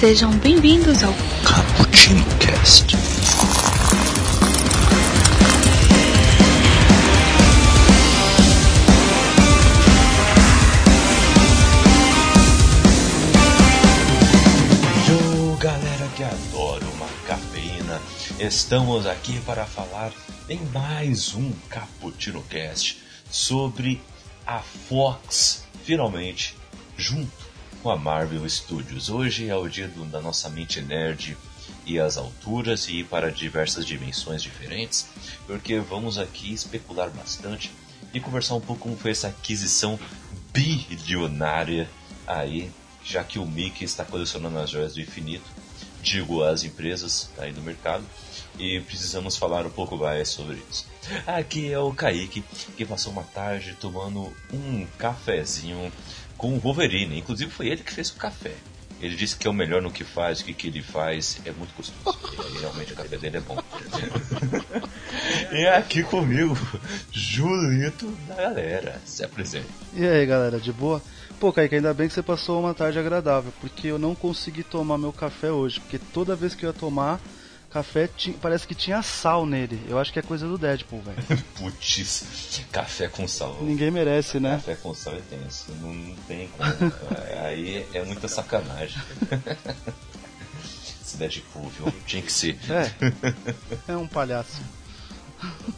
Sejam bem-vindos ao Cappuccino Cast. Yo, galera que adora uma cafeína, estamos aqui para falar em mais um Cappuccino Cast sobre a Fox, finalmente, junto com a Marvel Studios. Hoje é o dia do- da nossa mente nerd e as alturas e ir para diversas dimensões diferentes, porque vamos aqui especular bastante e conversar um pouco como foi essa aquisição bilionária aí, já que o Mickey está colecionando as joias do infinito, digo as empresas aí do mercado, e precisamos falar um pouco mais sobre isso. Aqui é o Kaique, que passou uma tarde tomando um cafezinho com o Wolverine. Inclusive foi ele que fez o café. Ele disse que é o melhor no que faz, que o que ele faz é muito gostoso. E realmente o café dele é bom. e aqui comigo, Julito da galera. Se apresente. E aí galera, de boa? Pô, Kaique, ainda bem que você passou uma tarde agradável, porque eu não consegui tomar meu café hoje, porque toda vez que eu ia tomar café ti- parece que tinha sal nele. Eu acho que é coisa do Deadpool, velho. Putz, café com sal. Ninguém merece, né? Café com sal é tenso, não, não tem como. Aí é muita sacanagem. Esse Deadpool, viu? Tinha que ser. É. É um palhaço.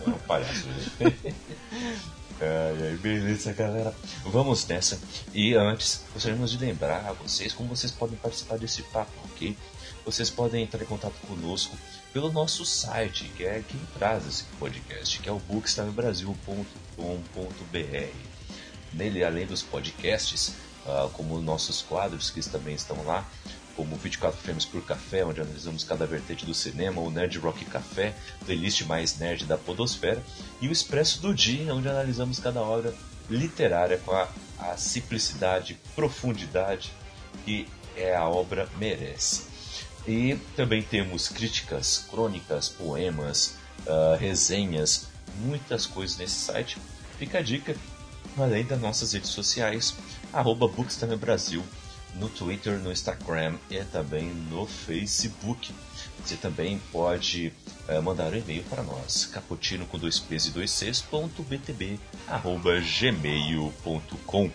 É um palhaço. Ai, ai, beleza, galera. Vamos nessa. E antes, gostaríamos de lembrar a vocês como vocês podem participar desse papo, ok? Vocês podem entrar em contato conosco pelo nosso site, que é quem traz esse podcast, que é o bookstamebrasil.com.br. Nele, além dos podcasts, ah, como nossos quadros que também estão lá, como 24 Frames por Café, onde analisamos cada vertente do cinema, o Nerd Rock Café, playlist mais nerd da podosfera, e o Expresso do Dia, onde analisamos cada obra literária com a, a simplicidade, profundidade que é a obra merece. E também temos críticas, crônicas, poemas, ah, resenhas, muitas coisas nesse site. Fica a dica, além das nossas redes sociais, arroba Bookstime Brasil, no Twitter, no Instagram e também no Facebook. Você também pode eh, mandar um e-mail para nós, caputino com dois p's e dois c's, ponto btb, arroba gmail.com.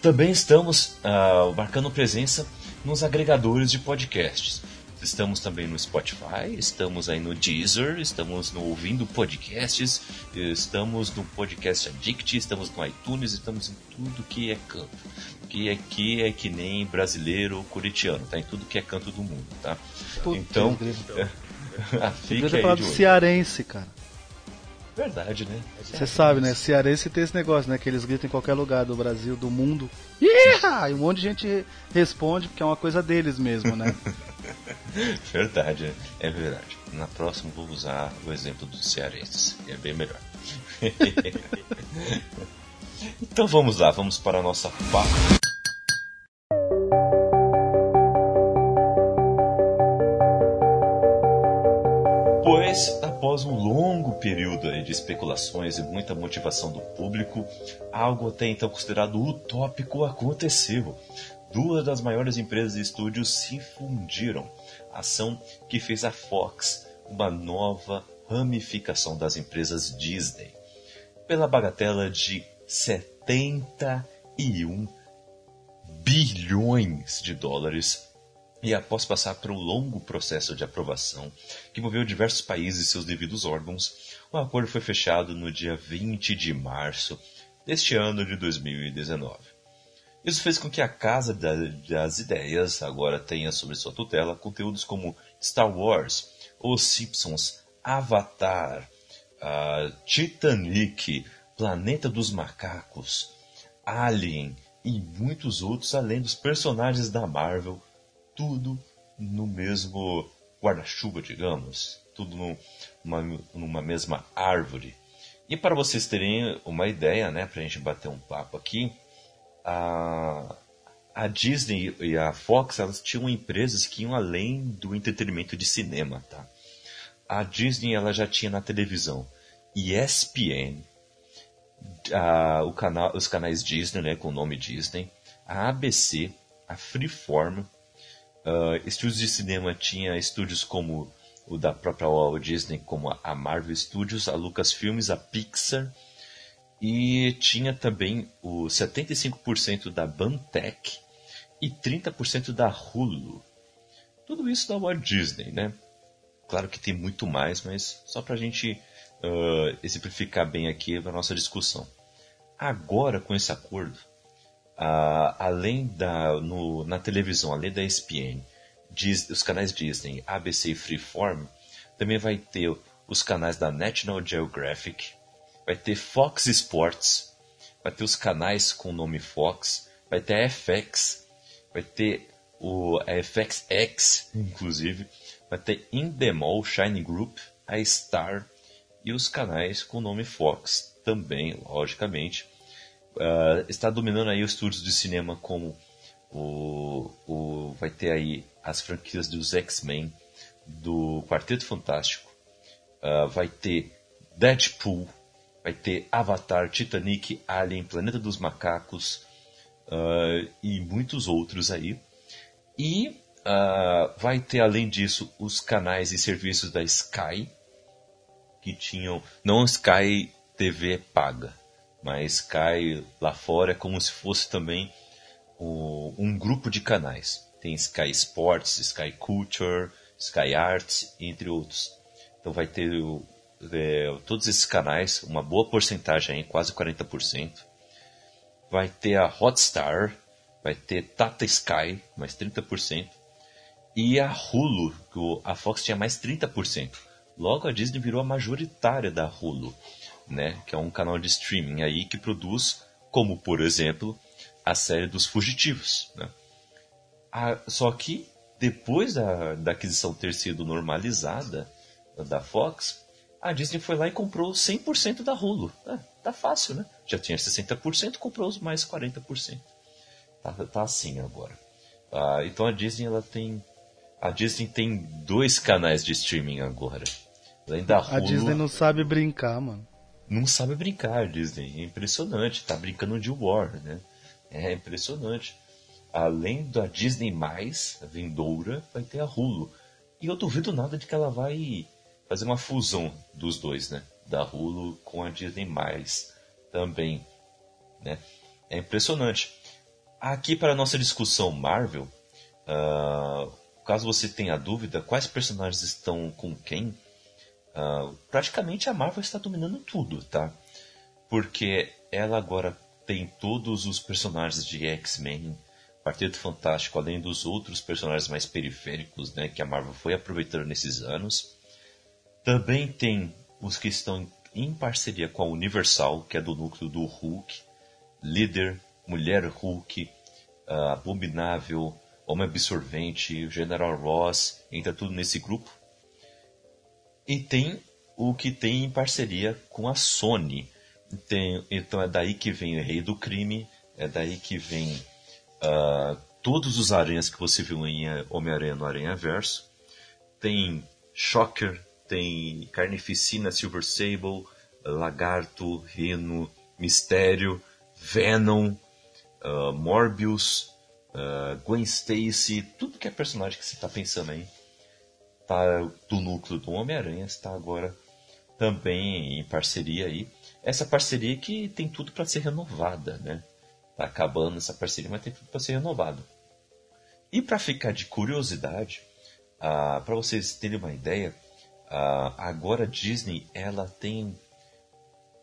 Também estamos ah, marcando presença nos agregadores de podcasts. Estamos também no Spotify, estamos aí no Deezer, estamos no Ouvindo Podcasts, estamos no Podcast Addict, estamos no iTunes, estamos em tudo que é canto. Que aqui é que nem brasileiro curitiano, tá? Em tudo que é canto do mundo, tá? Putz, então, Podia ter aí de olho. cearense, cara. Verdade, né? Você sabe, né? Cearense tem esse negócio, né? Que eles gritam em qualquer lugar do Brasil, do mundo. Iha! E um monte de gente responde porque é uma coisa deles mesmo, né? Verdade, é verdade. Na próxima vou usar o exemplo dos cearenses, é bem melhor. então vamos lá, vamos para a nossa papo. Após um longo período de especulações e muita motivação do público, algo até então considerado utópico aconteceu. Duas das maiores empresas e estúdios se fundiram, ação que fez a Fox uma nova ramificação das empresas Disney, pela bagatela de 71 bilhões de dólares e após passar por um longo processo de aprovação que envolveu diversos países e seus devidos órgãos, o acordo foi fechado no dia 20 de março deste ano de 2019. Isso fez com que a Casa da- das Ideias agora tenha sob sua tutela conteúdos como Star Wars, Os Simpsons, Avatar, Titanic, Planeta dos Macacos, Alien e muitos outros, além dos personagens da Marvel, tudo no mesmo guarda-chuva, digamos, tudo num- numa, numa mesma árvore. E para vocês terem uma ideia, né, para a gente bater um papo aqui, a, a Disney e a Fox elas tinham empresas que iam além do entretenimento de cinema, tá? A Disney ela já tinha na televisão ESPN, a- o canal, os canais Disney, né, com o nome Disney, a ABC, a Freeform Uh, estúdios de cinema tinha estúdios como o da própria Walt Disney, como a Marvel Studios, a Lucasfilmes, a Pixar, e tinha também o 75% da Bantech e 30% da Hulu. Tudo isso da Walt Disney, né? Claro que tem muito mais, mas só para a gente uh, exemplificar bem aqui a nossa discussão. Agora, com esse acordo, além da no, na televisão, além da ESPN, Dis, os canais Disney, ABC e Freeform, também vai ter os canais da National Geographic, vai ter Fox Sports, vai ter os canais com o nome Fox, vai ter a FX, vai ter o a FXX, inclusive, vai ter Indemol, Shine Group, a Star e os canais com o nome Fox também, logicamente. Uh, está dominando aí os estúdios de cinema como o, o vai ter aí as franquias dos X-Men, do Quarteto Fantástico, uh, vai ter Deadpool, vai ter Avatar, Titanic, Alien, Planeta dos Macacos uh, e muitos outros aí. E uh, vai ter além disso os canais e serviços da Sky, que tinham não Sky TV paga, mas Sky lá fora como se fosse também o, um grupo de canais. Tem Sky Sports, Sky Culture, Sky Arts, entre outros. Então vai ter é, todos esses canais, uma boa porcentagem, quase 40%. Vai ter a Hotstar, vai ter Tata Sky, mais 30%. E a Hulu, que a Fox tinha mais 30%. Logo a Disney virou a majoritária da Hulu, né? que é um canal de streaming aí que produz, como por exemplo, a série dos Fugitivos. Né? A, só que depois da, da aquisição ter sido normalizada da Fox, a Disney foi lá e comprou 100% da Hulu. É, tá fácil, né? Já tinha 60%, comprou os mais 40%. Tá, tá assim agora. Ah, então a Disney ela tem a Disney tem dois canais de streaming agora. Além da Hulu, a Disney não sabe brincar, mano. Não sabe brincar, Disney. É impressionante. Tá brincando de War, né? É impressionante. Além da Disney+, a vindoura, vai ter a Hulu. E eu duvido nada de que ela vai fazer uma fusão dos dois, né? Da Hulu com a Disney+, também, né? É impressionante. Aqui para a nossa discussão Marvel, uh, caso você tenha dúvida, quais personagens estão com quem, uh, praticamente a Marvel está dominando tudo, tá? Porque ela agora tem todos os personagens de X-Men, Quarteto Fantástico, além dos outros personagens mais periféricos né, que a Marvel foi aproveitando nesses anos. Também tem os que estão em parceria com a Universal, que é do núcleo do Hulk, Líder, Mulher Hulk, uh, Abominável, Homem Absorvente, General Ross, entra tudo nesse grupo. E tem o que tem em parceria com a Sony. Tem, então é daí que vem o Rei do Crime, é daí que vem uh, todos os aranhas que você viu em Homem-Aranha no Aranha Verso. Tem Shocker, tem Carnificina, Silver Sable, Lagarto, Reno, Mistério, Venom, uh, Morbius, uh, Gwen Stacy, tudo que é personagem que você está pensando aí. Tá do núcleo do Homem-Aranha, está agora também em parceria aí. Essa parceria que tem tudo para ser renovada, né? Tá acabando essa parceria, mas tem tudo para ser renovado. E para ficar de curiosidade, uh, para vocês terem uma ideia, uh, agora a Disney ela tem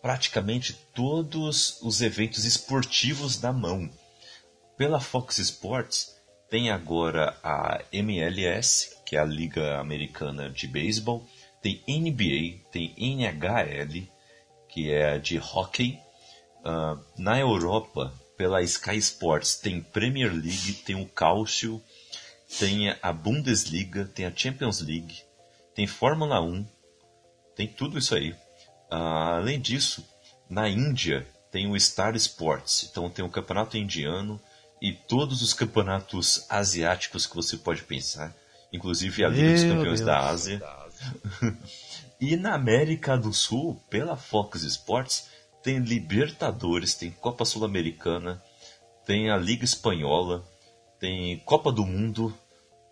praticamente todos os eventos esportivos na mão. Pela Fox Sports tem agora a MLS, que é a Liga Americana de Beisebol, tem NBA, tem NHL, que é a de hockey. Uh, na Europa pela Sky Sports tem Premier League, tem o Cálcio, tem a Bundesliga, tem a Champions League, tem Fórmula 1, tem tudo isso aí. Uh, além disso, na Índia tem o Star Sports, então tem o campeonato indiano e todos os campeonatos asiáticos que você pode pensar, inclusive a Liga dos Campeões Deus. da Ásia. e na América do Sul, pela Fox Sports, tem Libertadores, tem Copa Sul-Americana, tem a Liga Espanhola, tem Copa do Mundo,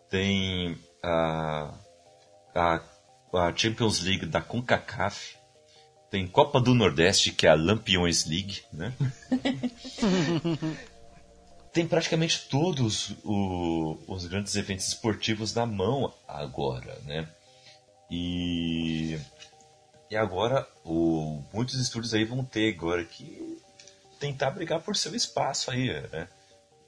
tem a, a, a Champions League da CONCACAF, tem Copa do Nordeste, que é a Lampions League, né? tem praticamente todos o, os grandes eventos esportivos na mão agora, né? E, e agora o, muitos estúdios aí vão ter agora que tentar brigar por seu espaço aí, né?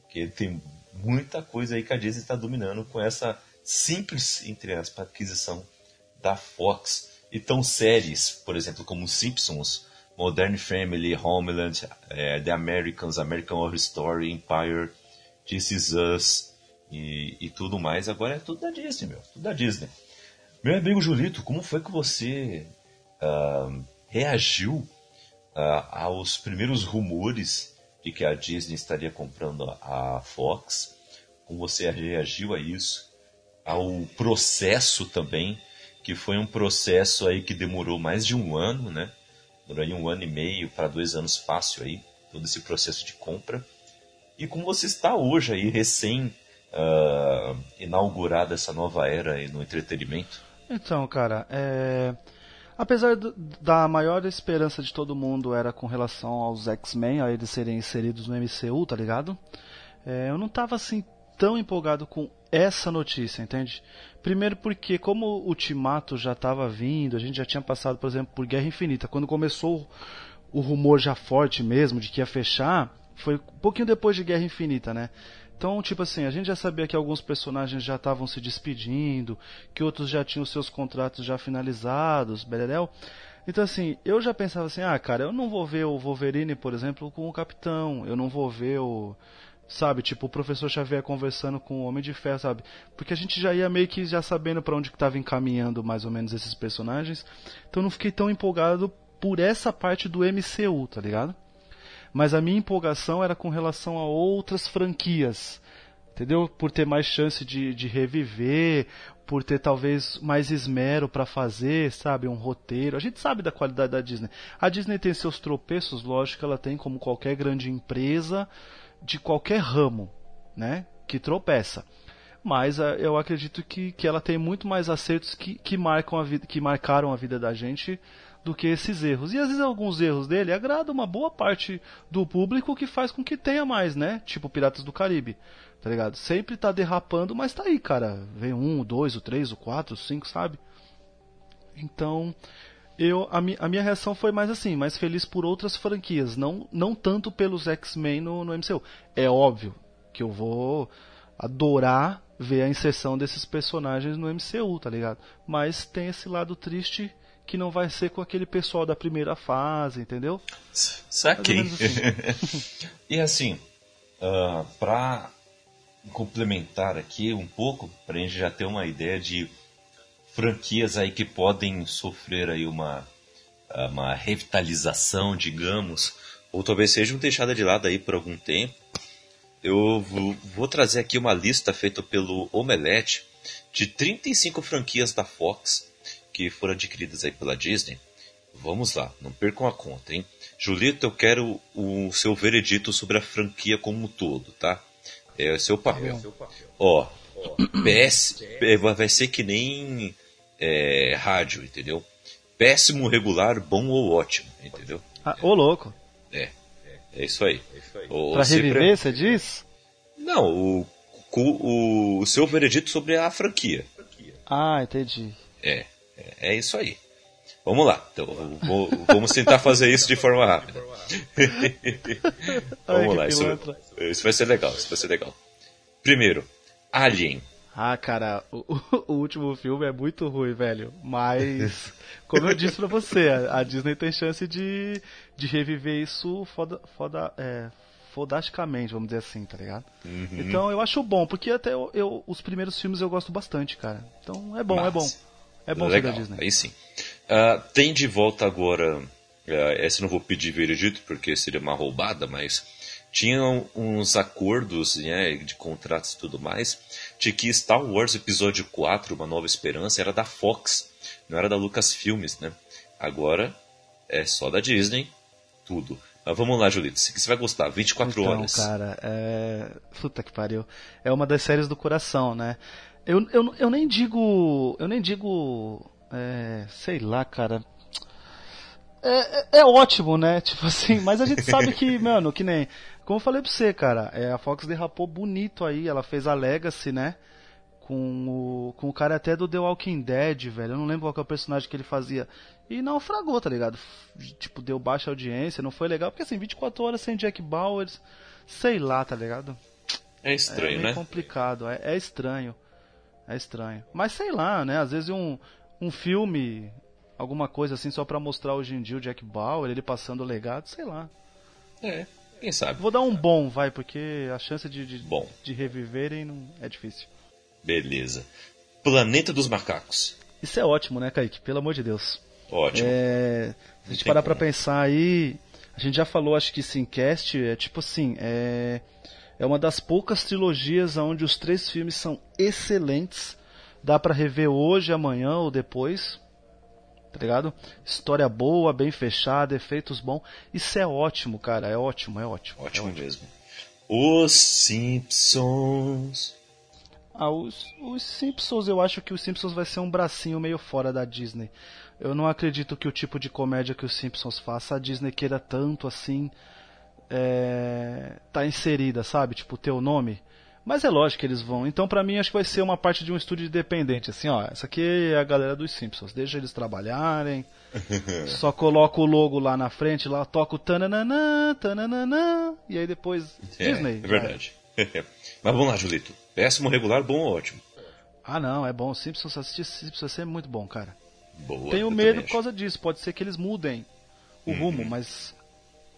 Porque tem muita coisa aí que a Disney está dominando com essa simples, entre aspas, aquisição da Fox. Então séries, por exemplo, como Simpsons, Modern Family, Homeland, é, The Americans, American Horror Story, Empire, This Is Us e, e, tudo mais, agora é tudo da Disney, meu. Tudo da Disney. Meu amigo Julito, como foi que você uh, reagiu uh, aos primeiros rumores de que a Disney estaria comprando a Fox? Como você reagiu a isso? Ao processo também que foi um processo aí que demorou mais de um ano, né? Durou aí um ano e meio para dois anos fácil aí, todo esse processo de compra. E como você está hoje aí, recém uh, inaugurada essa nova era aí no entretenimento? Então, cara, é... apesar do, da maior esperança de todo mundo era com relação aos X-Men, a eles serem inseridos no MCU, tá ligado? É, eu não tava assim tão empolgado com essa notícia, entende? Primeiro porque como o Ultimato já estava vindo, a gente já tinha passado, por exemplo, por Guerra Infinita. Quando começou o rumor já forte mesmo de que ia fechar, foi um pouquinho depois de Guerra Infinita, né? Então, tipo assim, a gente já sabia que alguns personagens já estavam se despedindo, que outros já tinham seus contratos já finalizados, beredel. Então, assim, eu já pensava assim, ah, cara, eu não vou ver o Wolverine, por exemplo, com o Capitão, eu não vou ver o sabe? Tipo, o professor Xavier conversando com o Homem de Ferro, sabe? Porque a gente já ia meio que já sabendo para onde que tava encaminhando mais ou menos esses personagens. Então não fiquei tão empolgado por essa parte do MCU, tá ligado? Mas a minha empolgação era com relação a outras franquias. Entendeu? Por ter mais chance de, de reviver, por ter talvez mais esmero para fazer, sabe, um roteiro. A gente sabe da qualidade da Disney. A Disney tem seus tropeços, lógico ela tem como qualquer grande empresa, de qualquer ramo, né? Que tropeça. Mas uh, eu acredito que, que ela tem muito mais acertos que, que, marcam a vida, que marcaram a vida da gente do que esses erros. E às vezes alguns erros dele agradam uma boa parte do público que faz com que tenha mais, né? Tipo Piratas do Caribe, tá ligado? Sempre tá derrapando, mas tá aí, cara. Vem um, o dois, o três, o quatro, o cinco, sabe? Então, eu a, mi, a, minha reação foi mais assim, mais feliz por outras franquias, não, não tanto pelos X-Men no, no MCU. É óbvio que eu vou adorar ver a inserção desses personagens no MCU, tá ligado? Mas tem esse lado triste que não vai ser com aquele pessoal da primeira fase, entendeu? Saquei. Assim. e assim, uh, pra complementar aqui um pouco, pra gente já ter uma ideia de franquias aí que podem sofrer aí uma, uma revitalização, digamos, ou talvez sejam deixadas de lado aí por algum tempo. Eu vou, trazer aqui uma lista feita pelo Omelete de 35 franquias da Fox que foram adquiridas aí pela Disney. Vamos lá, não percam a conta, hein? Julito, eu quero o seu veredito sobre a franquia como um todo, tá? É o seu papel. É Ó, PS, vai ser que nem é, rádio, entendeu? Péssimo, regular, bom ou ótimo, entendeu? Ah, ô louco. É, é isso aí. O, pra reviver, você diz? Não, o, o, o seu veredito sobre a franquia. Ah, entendi. É, é, é isso aí. Vamos lá, então, vou, vamos tentar fazer isso de forma rápida. vamos Ai, lá, isso, isso vai ser legal, isso vai ser legal. Primeiro, Alien. Ah, cara, o, o, último filme é muito ruim, velho. Mas, como eu disse pra você, a, a Disney tem chance de, de reviver isso foda, foda, é, fodasticamente, vamos dizer assim, tá ligado? Uhum. Então eu acho bom, porque até eu, eu, os primeiros filmes eu gosto bastante, cara. Então é bom, Mas, é bom. É bom legal, Disney. Aí sim. Uh, tem de volta agora. Uh, essa eu não vou pedir veredito porque seria uma roubada, mas tinham uns acordos né, de contratos e tudo mais, de que Star Wars Episódio 4, Uma Nova Esperança, era da Fox, não era da Lucasfilmes, né? Agora é só da Disney, tudo. Mas vamos lá, Julito, você vai gostar, 24 então, horas. cara, é... Puta que pariu. É uma das séries do coração, né? Eu, eu, eu nem digo. Eu nem digo. É, sei lá, cara. É, é, é, ótimo, né? Tipo assim, mas a gente sabe que, mano, que nem. Como eu falei pra você, cara, é, a Fox derrapou bonito aí, ela fez a Legacy, né? Com o, com o cara até do The Walking Dead, velho. Eu não lembro qual é o personagem que ele fazia. E naufragou, tá ligado? Tipo, deu baixa audiência, não foi legal, porque assim, 24 horas sem Jack Bowers, sei lá, tá ligado? É estranho, é né? É complicado, é, é estranho. É estranho. Mas sei lá, né? Às vezes um, um filme, alguma coisa assim, só pra mostrar hoje em dia o Jack Bauer, ele passando o legado, sei lá. É, quem sabe. Vou dar um bom, vai, porque a chance de, de, bom. de reviverem não é difícil. Beleza. Planeta dos Macacos. Isso é ótimo, né, Kaique? Pelo amor de Deus. Ótimo. É, se a gente parar como. pra pensar aí, a gente já falou, acho que Simcast, é tipo assim, é, é uma das poucas trilogias onde os três filmes são excelentes. Dá para rever hoje, amanhã ou depois. Tá ligado? História boa, bem fechada, efeitos bons. Isso é ótimo, cara. É ótimo, é ótimo. Ótimo, é ótimo. mesmo. Os Simpsons. Ah, os, os Simpsons, eu acho que os Simpsons vai ser um bracinho meio fora da Disney. Eu não acredito que o tipo de comédia que os Simpsons faça a Disney queira tanto assim é, tá inserida, sabe? Tipo, o teu nome. Mas é lógico que eles vão. Então, pra mim, acho que vai ser uma parte de um estúdio independente. Assim, ó, essa aqui é a galera dos Simpsons. Deixa eles trabalharem. só coloca o logo lá na frente, lá toca o tananana, tananana. E aí depois. É, Disney. É verdade. Mas vamos lá, Julito. Péssimo, regular, bom ou ótimo? Ah, não, é bom. Simpsons, assistir Simpsons ser muito bom, cara. Boa, Tenho medo por causa disso. Pode ser que eles mudem o Uhum. rumo, mas.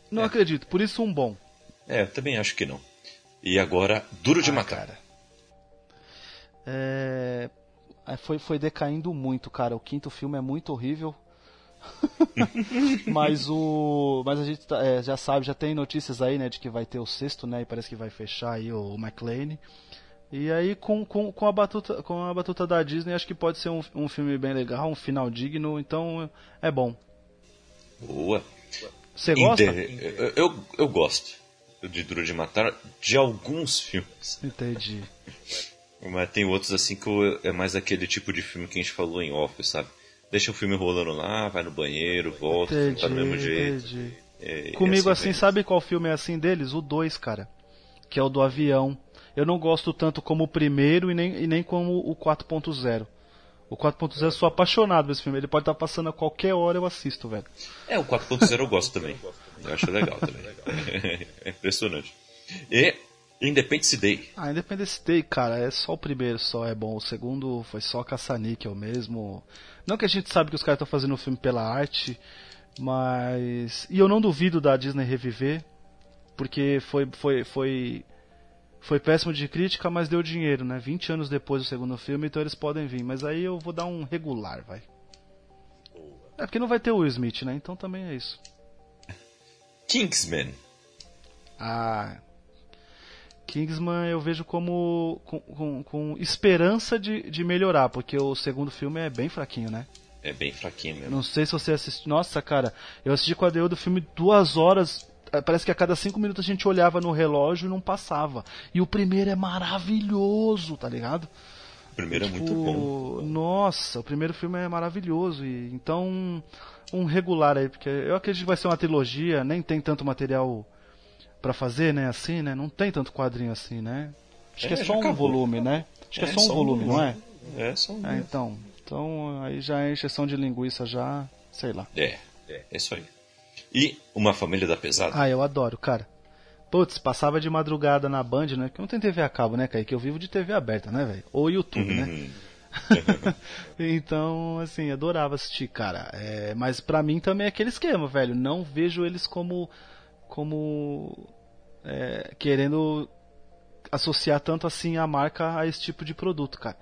Não É. acredito. Por isso, um bom. É, também acho que não. E agora, Duro de Ah, Matar. cara. É, é, Foi, foi decaindo muito, cara. O quinto filme é muito horrível. mas o. Mas a gente tá- é, já sabe, já tem notícias aí, né, de que vai ter o sexto, né? E parece que vai fechar aí o McLean. E aí com, com, com, a batuta, com a batuta da Disney, acho que pode ser um, um filme bem legal, um final digno, então é bom. Boa. Você gosta? Inter- Eu, eu, eu gosto de Duro de Matar de alguns filmes. Entendi. Mas tem outros assim que eu- é mais aquele tipo de filme que a gente falou em off, sabe? Deixa o filme rolando lá, vai no banheiro, volta, Entendi, tá do mesmo jeito. entendi. É, e Comigo assim, sabe qual filme é assim deles? O 2, cara. Que é o do avião. Eu não gosto tanto como o primeiro e nem, e nem como o 4.0. O 4.0 eu sou apaixonado por esse filme. Ele pode estar passando a qualquer hora eu assisto, velho. É, o 4.0 eu gosto também. Eu acho legal também. É impressionante. E Independence Day. Ah, Independence Day, cara, é só o primeiro só é bom. O segundo foi só caça-níquel mesmo. Não que a gente sabe que os caras estão fazendo o filme pela arte, mas... E eu não duvido da Disney reviver, porque foi, foi, foi, foi péssimo de crítica, mas deu dinheiro, né? 20 anos depois do segundo filme, então eles podem vir. Mas aí eu vou dar um regular, vai. É porque não vai ter o Will Smith, né? Então também é isso. Kingsman. Ah. Kingsman eu vejo como com, com, com esperança de, de melhorar, porque o segundo filme é bem fraquinho, né? É bem fraquinho mesmo. Não sei se você assistiu. Nossa, cara, eu assisti com a Deu do filme duas horas. eh, Parece que a cada cinco minutos a gente olhava no relógio e não passava. E o primeiro é maravilhoso, tá ligado? O primeiro é Tipo, muito bom. Nossa, o primeiro filme é maravilhoso. e Então, um regular aí, porque eu acredito que vai ser uma trilogia, nem tem tanto material pra fazer, né? Assim, né? Não tem tanto quadrinho assim, né? Acho que É, é só um acabou. volume, né? Acho que é, É, só um só um volume, não é? É, só um. É, então. Então, aí já é encheção de linguiça já, sei lá. É, é, é isso aí. E Uma Família da Pesada. Ah, eu adoro, cara. Putz, passava de madrugada na Band, né? Que não tenho TV a cabo, né, Kaique? Eu vivo de TV aberta, né, velho? Ou YouTube, né? Uhum. então, assim, adorava assistir, cara. É, mas pra mim também é aquele esquema, velho. Não vejo eles como. como. é, querendo associar tanto assim a marca a esse tipo de produto, cara.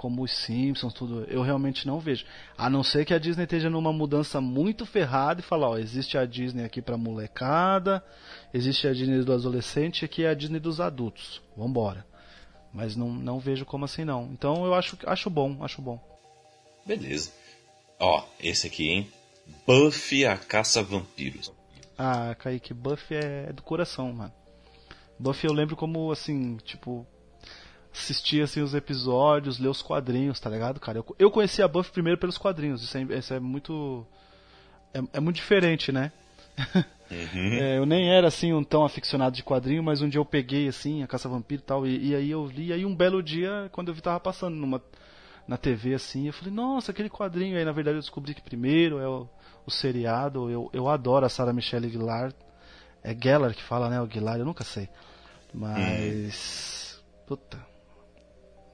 Como os Simpsons, tudo. Eu realmente não vejo. A não ser que a Disney esteja numa mudança muito ferrada e falar, ó, existe a Disney aqui pra molecada, existe a Disney do adolescente e aqui é a Disney dos adultos. Vambora. Mas não, não vejo como assim não. Então eu acho, acho bom, acho bom. Beleza. Ó, esse aqui, hein? Buffy a Caça Vampiros. Ah, Kaique, Buffy é do coração, mano. Buffy eu lembro como, assim, tipo. Assistir assim os episódios, ler os quadrinhos, tá ligado, cara? Eu, eu conheci a Buffy primeiro pelos quadrinhos, isso é, isso é muito é, é, muito diferente, né? Uhum. É, eu nem era assim um tão aficionado de quadrinho, mas um dia eu peguei assim a Caça Vampiro e tal, e, e aí eu li, e aí um belo dia, quando eu vi tava passando numa na TV assim, eu falei, nossa, aquele quadrinho aí, na verdade eu descobri que primeiro é o, o seriado, eu, eu adoro a Sarah Michelle Gellar, é Gellar que fala, né, o Gellar, eu nunca sei, mas, hum. puta,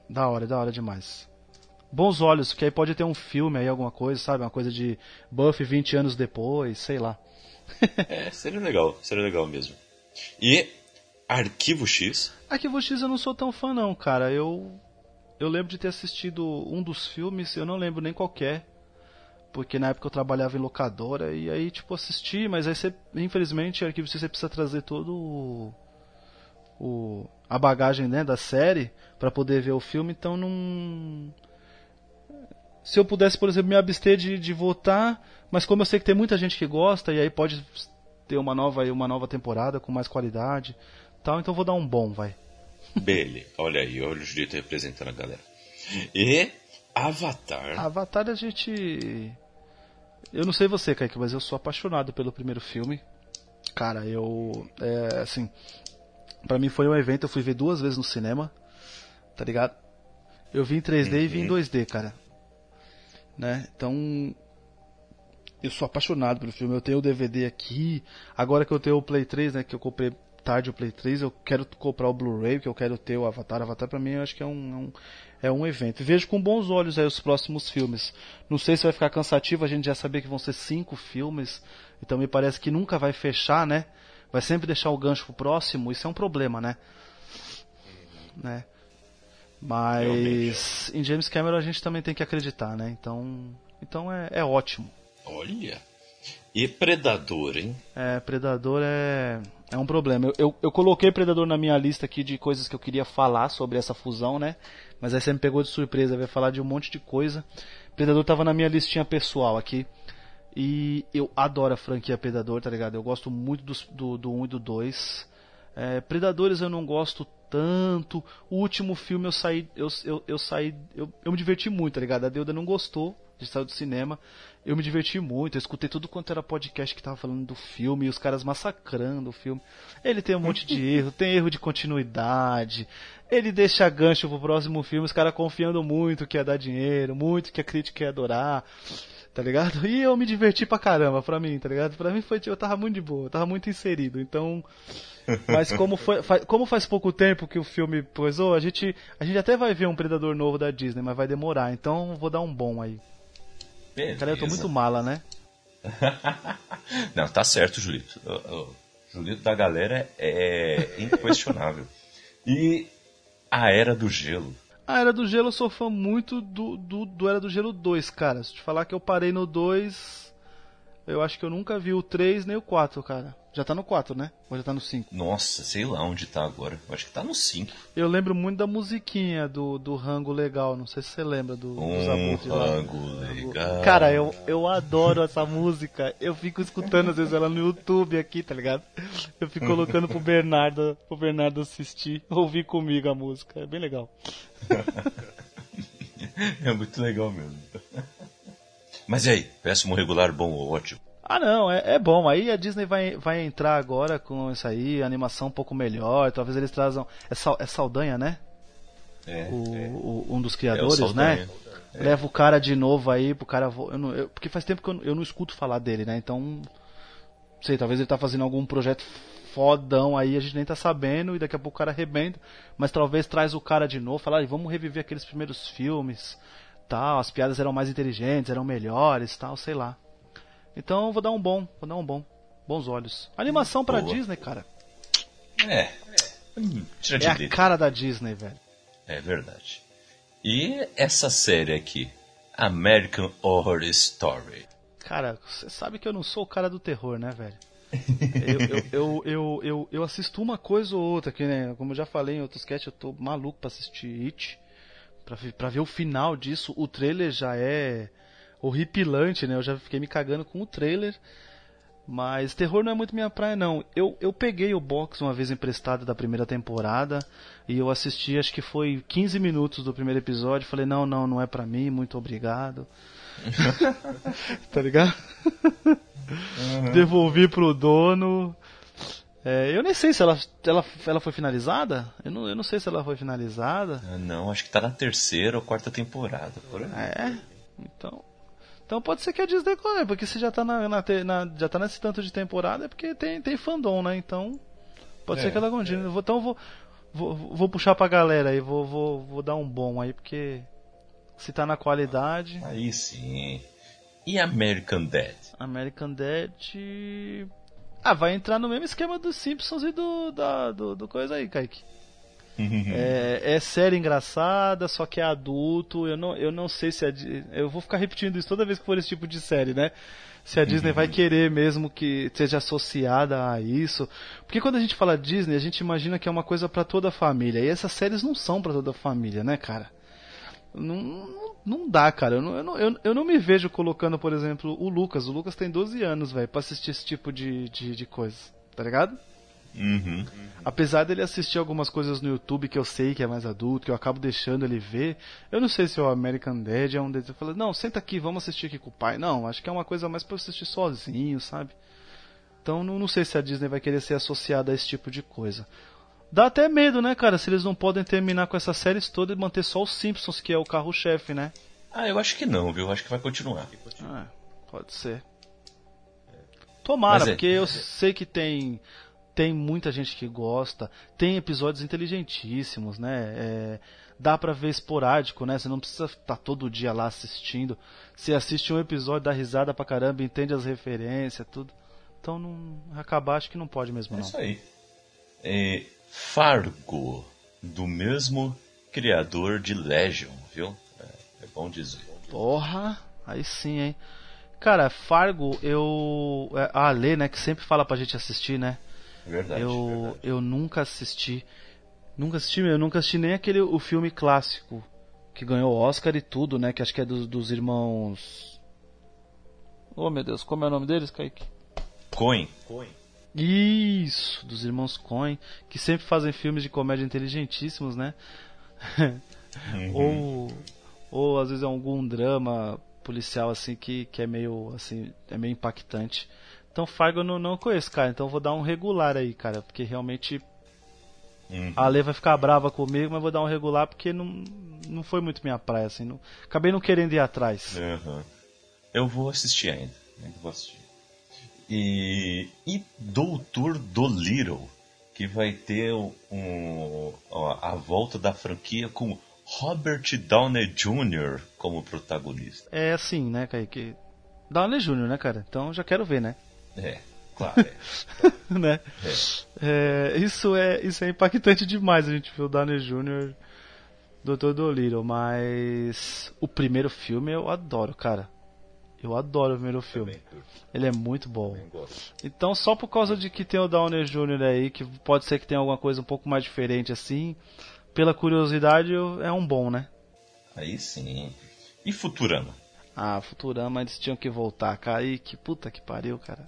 da hora, da hora demais. Bons olhos, que aí pode ter um filme aí, alguma coisa, sabe, uma coisa de Buffy 20 anos depois, sei lá. é, seria legal, seria legal mesmo. E Arquivo X? Arquivo X eu não sou tão fã não, cara, eu eu lembro de ter assistido um dos filmes, eu não lembro nem qual é, porque na época eu trabalhava em locadora e aí tipo assisti, mas aí você, infelizmente, arquivo você precisa trazer todo o, o a bagagem né, da série para poder ver o filme, então não se eu pudesse, por exemplo, me abster de, de votar, mas como eu sei que tem muita gente que gosta e aí pode ter uma nova uma nova temporada com mais qualidade, tal, então vou dar um bom, vai. Bele, olha aí, olha o Julito representando a galera. E Avatar. Avatar a gente. Eu não sei você, Kaique, mas eu sou apaixonado pelo primeiro filme. Cara, eu. É, assim. Pra mim foi um evento, eu fui ver duas vezes no cinema. Tá ligado? Eu vi em 3D uhum. e vi em 2D, cara. Né? Então. Eu sou apaixonado pelo filme. Eu tenho o DVD aqui. Agora que eu tenho o Play 3, né? Que eu comprei tarde o Play 3, eu quero comprar o Blu-ray, que eu quero ter o Avatar. Avatar para mim eu acho que é um, é um, é um evento. vejo com bons olhos aí os próximos filmes. Não sei se vai ficar cansativo, a gente já saber que vão ser cinco filmes, então me parece que nunca vai fechar, né? Vai sempre deixar o gancho pro próximo, isso é um problema, né? né? Mas em James Cameron a gente também tem que acreditar, né? Então, então é, é ótimo. Olha. E Predador, hein? É, Predador é é um problema. Eu, eu, eu, coloquei Predador na minha lista aqui de coisas que eu queria falar sobre essa fusão, né? Mas aí você me pegou de surpresa, vai falar de um monte de coisa. Predador tava na minha listinha pessoal aqui. E eu adoro a franquia Predador, tá ligado? Eu gosto muito do, do 1 e do 2. É, Predadores eu não gosto tanto. O último filme eu saí. Eu, eu, eu saí. Eu, eu me diverti muito, tá ligado? A Deuda não gostou de sair do cinema. Eu me diverti muito, eu escutei tudo quanto era podcast que tava falando do filme e os caras massacrando o filme. Ele tem um monte de erro, tem erro de continuidade. Ele deixa gancho pro próximo filme, os caras confiando muito que ia dar dinheiro, muito que a crítica ia adorar. Tá ligado? E eu me diverti pra caramba, pra mim, tá ligado? Pra mim foi, eu tava muito de boa, eu tava muito inserido. Então, mas como, foi, faz, como faz pouco tempo que o filme poisou, a gente, a gente até vai ver um Predador novo da Disney, mas vai demorar. Então vou dar um bom aí. Beleza. Cara, eu tô muito mala, né? Não, tá certo, Julito. O, o Julito da galera é inquestionável. e a Era do Gelo. A Era do Gelo eu sou fã muito do, do, do Era do Gelo 2, cara. Se te falar que eu parei no 2, eu acho que eu nunca vi o 3 nem o 4, cara. Já tá no 4, né? Ou já tá no 5? Nossa, sei lá onde tá agora. Eu acho que tá no 5. Eu lembro muito da musiquinha do, do Rango Legal. Não sei se você lembra do, um dos Rango Legal. Cara, eu, eu adoro essa música. Eu fico escutando às vezes ela no YouTube aqui, tá ligado? Eu fico colocando pro Bernardo, pro Bernardo assistir, ouvir comigo a música. É bem legal. é muito legal mesmo. Mas e aí? Péssimo, regular, bom ou ótimo? Ah, não, é, é, bom. Aí a Disney vai, vai entrar agora com isso aí, animação um pouco melhor. Talvez eles trazam. É, Sal, é Saldanha, né? É, o, é. O, um dos criadores, é né? É. Leva o cara de novo aí pro cara. Eu não, eu, porque faz tempo que eu, eu não escuto falar dele, né? Então. Sei, talvez ele tá fazendo algum projeto fodão aí, a gente nem tá sabendo, e daqui a pouco o cara arrebenta. Mas talvez traz o cara de novo, falar, vamos reviver aqueles primeiros filmes, tal, as piadas eram mais inteligentes, eram melhores, tal, sei lá. Então vou dar um bom, vou dar um bom. Bons olhos. Animação pra Boa. Disney, cara. É. Hum, tira é a cara da Disney, velho. É verdade. E essa série aqui, American Horror Story. Cara, você sabe que eu não sou o cara do terror, né, velho? eu, eu, eu, eu, eu, eu, assisto uma coisa ou outra aqui, né? Como eu já falei em outros sketches, eu tô maluco pra assistir It. Pra, pra ver o final disso. O trailer já é horripilante, né? Eu já fiquei me cagando com o trailer. Mas terror não é muito minha praia, não. Eu, eu peguei o box uma vez emprestado da primeira temporada e eu assisti, acho que foi 15 minutos do primeiro episódio. Falei, não, não, não é pra mim, muito obrigado. tá ligado? Uhum. Devolvi pro dono. É, eu nem sei se ela, ela, ela foi finalizada. Eu não, eu não sei se ela foi finalizada. Ah, não, acho que tá na terceira ou quarta temporada. Por aí. É? Então, então pode ser que a Disney corre, porque se já tá, na, na, na, já tá nesse tanto de temporada é porque tem, tem fandom, né? Então pode é, ser que ela continue. É. Então vou, vou, vou puxar pra galera aí, vou, vou, vou dar um bom aí, porque se tá na qualidade. Aí sim. E American Dad? American Dad. Ah, vai entrar no mesmo esquema dos Simpsons e do, da, do, do coisa aí, Kaique. É, é, série engraçada, só que é adulto. Eu não, eu não sei se a, eu vou ficar repetindo isso toda vez que for esse tipo de série, né? Se a Disney vai querer mesmo que seja associada a isso. Porque quando a gente fala Disney, a gente imagina que é uma coisa para toda a família. E essas séries não são para toda a família, né, cara? Não, não, não dá, cara. Eu não, eu, não, eu, eu não me vejo colocando, por exemplo, o Lucas. O Lucas tem 12 anos, velho, pra assistir esse tipo de, de, de coisa. Tá ligado? Uhum. Apesar dele assistir algumas coisas no YouTube que eu sei que é mais adulto, que eu acabo deixando ele ver, eu não sei se o American Dad é um deles. Eu falo, não, senta aqui, vamos assistir aqui com o pai. Não, acho que é uma coisa mais pra assistir sozinho, sabe? Então não, não sei se a Disney vai querer ser associada a esse tipo de coisa. Dá até medo, né, cara, se eles não podem terminar com essas séries todas e manter só os Simpsons, que é o carro-chefe, né? Ah, eu acho que não, viu? Eu acho que vai continuar. Ah, pode ser. Tomara, é... porque eu sei que tem tem muita gente que gosta, tem episódios inteligentíssimos, né? É, dá pra ver esporádico, né? Você não precisa estar tá todo dia lá assistindo. Você assiste um episódio, dá risada pra caramba, entende as referências, tudo. Então, não, acabar acho que não pode mesmo, é não. isso aí. É, Fargo, do mesmo criador de Legion, viu? É, é bom dizer. Porra, aí sim, hein? Cara, Fargo, eu. É, a Lê, né, que sempre fala pra gente assistir, né? Verdade. Eu, verdade. eu nunca assisti. Nunca assisti, eu nunca assisti nem aquele o filme clássico que ganhou Oscar e tudo, né? Que acho que é dos, dos irmãos. Oh meu Deus, como é o nome deles, Kaique? Coen. Coen. Isso, dos irmãos Coen, que sempre fazem filmes de comédia inteligentíssimos, né? Uhum. ou, ou às vezes é algum drama policial assim que, que é meio assim, é meio impactante. Então Fargo eu não, não conheço, cara, então vou dar um regular aí, cara, porque realmente uhum. a Ale vai ficar brava comigo, mas vou dar um regular porque não, não foi muito minha praia assim, não, acabei não querendo ir atrás. Uhum. Eu vou assistir ainda, ainda vou assistir. E, e Doutor Dolittle, que vai ter um, a volta da franquia com Robert Downey Jr. como protagonista. É assim, né, Kaique? Downey Jr., né, cara? Então já quero ver, né? É, claro. É. né? É. É, isso, é, isso é impactante demais a gente ver o Downey Jr. Doutor Dolittle, mas o primeiro filme eu adoro, cara. Eu adoro o primeiro filme. Ele é muito bom. Então, só por causa de que tem o Downey Jr. aí, que pode ser que tenha alguma coisa um pouco mais diferente assim, pela curiosidade, é um bom, né? Aí sim. E Futurama? Ah, Futurama, eles tinham que voltar, cara. E que puta que pariu, cara.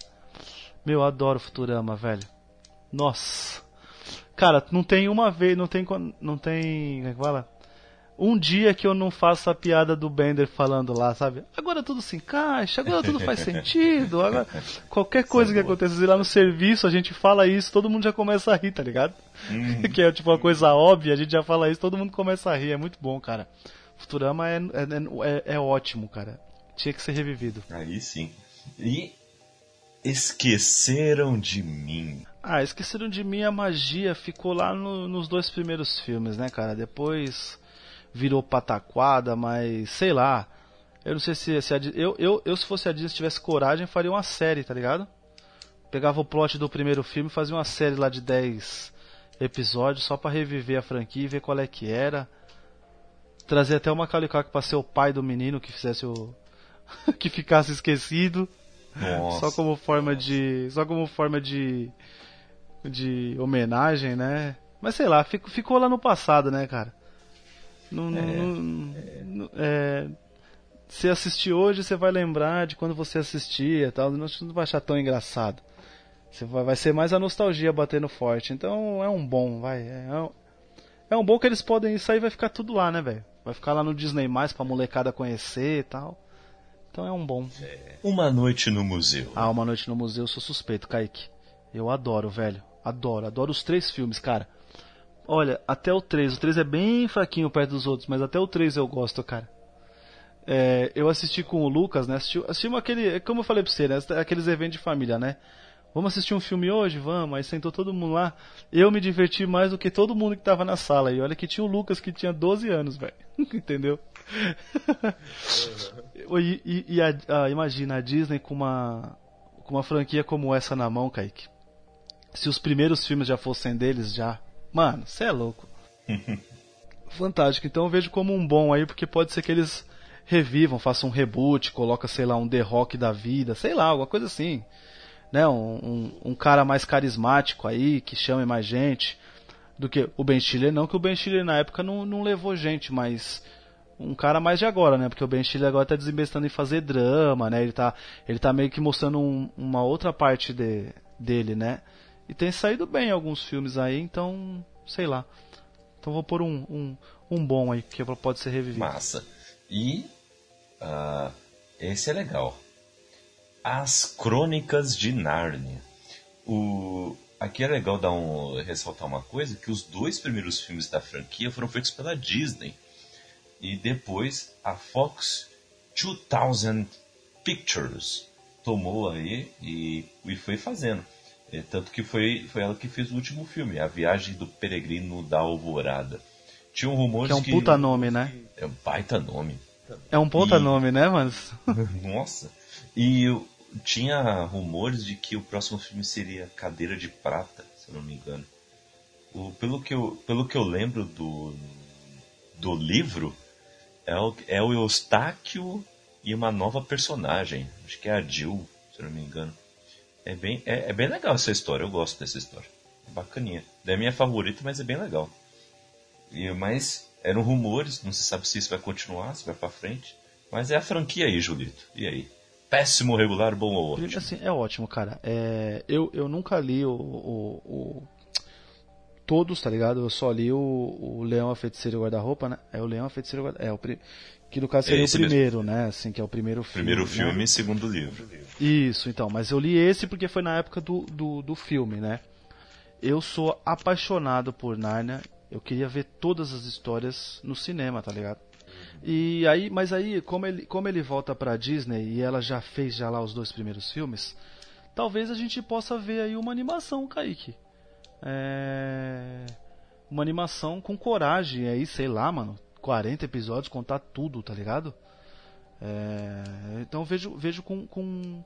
Meu, eu adoro Futurama, velho. Nossa. Cara, não tem uma vez, não tem. Não tem. Como é que fala? um dia que eu não faço a piada do Bender falando lá, sabe? Agora tudo se encaixa, agora tudo faz sentido. Agora, qualquer coisa que aconteça lá no serviço, a gente fala isso, todo mundo já começa a rir, tá ligado? Hum. que é tipo uma coisa óbvia, a gente já fala isso, todo mundo começa a rir, é muito bom, cara. Futurama é, é, é, é ótimo, cara. Tinha que ser revivido. Aí sim. E Esqueceram de mim. Ah, Esqueceram de mim a magia ficou lá no, nos dois primeiros filmes, né, cara? Depois virou pataquada, mas sei lá. Eu não sei se, se a, eu, eu, eu, se fosse a Disney, se tivesse coragem, faria uma série, tá ligado? Pegava o plot do primeiro filme fazia uma série lá de 10 episódios só para reviver a franquia e ver qual é que era. Trazer até Macaulay Culkin pra ser o pai do menino que fizesse o. que ficasse esquecido. Nossa. Só como forma de. Só como forma de. de homenagem, né? Mas sei lá, ficou lá no passado, né, cara? Não, é, não, é... se assistir hoje, você vai lembrar de quando você assistia e tal. Não vai achar tão engraçado. Você vai, vai ser mais a nostalgia batendo forte. Então é um bom, vai. É, é um, é um bom que eles podem. Isso aí vai ficar tudo lá, né, velho? Vai ficar lá no Disney mais pra molecada conhecer e tal. Então é um bom. É. Uma noite no museu. Ah, uma noite no museu, eu sou suspeito, Kaique. Eu adoro, velho. Adoro, adoro os três filmes, cara. Olha, até o 3. O 3 é bem fraquinho perto dos outros, mas até o 3 eu gosto, cara. É, eu assisti com o Lucas, né? Assisti, assistimos aquele. Como eu falei pra você, né? Aqueles eventos de família, né? Vamos assistir um filme hoje? Vamos. Aí sentou todo mundo lá. Eu me diverti mais do que todo mundo que tava na sala. E olha que tinha o Lucas que tinha 12 anos, velho. Entendeu? E, e, e a, a, imagina a Disney com uma, com uma franquia como essa na mão, Kaique. Se os primeiros filmes já fossem deles, já. Mano, você é louco. Fantástico. Então eu vejo como um bom aí, porque pode ser que eles revivam, façam um reboot, coloca, sei lá, um The Rock da vida, sei lá, alguma coisa assim. Né? Um, um, um cara mais carismático aí, que chame mais gente. Do que o Ben Stiller, não que o Ben Stiller na época não, não levou gente, mas um cara mais de agora, né? Porque o Ben Stiller agora tá desinvestando em fazer drama, né? Ele tá, ele tá meio que mostrando um, uma outra parte de, dele, né? E tem saído bem alguns filmes aí, então, sei lá. Então vou pôr um, um, um bom aí, que pode ser revivido. Massa. E uh, esse é legal. As Crônicas de Nárnia. O, aqui é legal dar um, ressaltar uma coisa, que os dois primeiros filmes da franquia foram feitos pela Disney. E depois a Fox 2000 Pictures tomou aí e, e foi fazendo. É, tanto que foi, foi ela que fez o último filme, A Viagem do Peregrino da Alvorada. Tinha um rumor que é um que... puta nome, né? É um baita nome. É um puta e... nome, né, mas... Nossa. E tinha rumores de que o próximo filme seria Cadeira de Prata, se eu não me engano. O, pelo, que eu, pelo que eu lembro do, do livro, é o, é o Eustáquio e uma nova personagem. Acho que é a Jill, se não me engano. É bem, é, é, bem legal essa história, eu gosto dessa história. É bacaninha. É minha favorita, mas é bem legal. E, mas eram rumores, não se sabe se isso vai continuar, se vai pra frente. Mas é a franquia aí, Julito. E aí? Péssimo, regular, bom ou ótimo? Assim, é ótimo, cara. É, eu, eu nunca li o, o, o, Todos, tá ligado? Eu só li o, o Leão, a Feiticeira e o Guarda-Roupa, né? É o Leão, a Feiticeira e o Guarda-Roupa. É, o, que no caso seria esse o primeiro, mesmo. né? Assim, que é o primeiro filme. Primeiro né? filme né? e segundo livro. Isso, então. Mas eu li esse porque foi na época do, do, do filme, né? Eu sou apaixonado por Narnia. Eu queria ver todas as histórias no cinema, tá ligado? E aí, mas aí, como ele, como ele volta pra Disney e ela já fez já lá os dois primeiros filmes, talvez a gente possa ver aí uma animação, Kaique. É... Uma animação com coragem aí, sei lá, mano 40 episódios, contar tudo, tá ligado? É, então vejo, vejo com, com,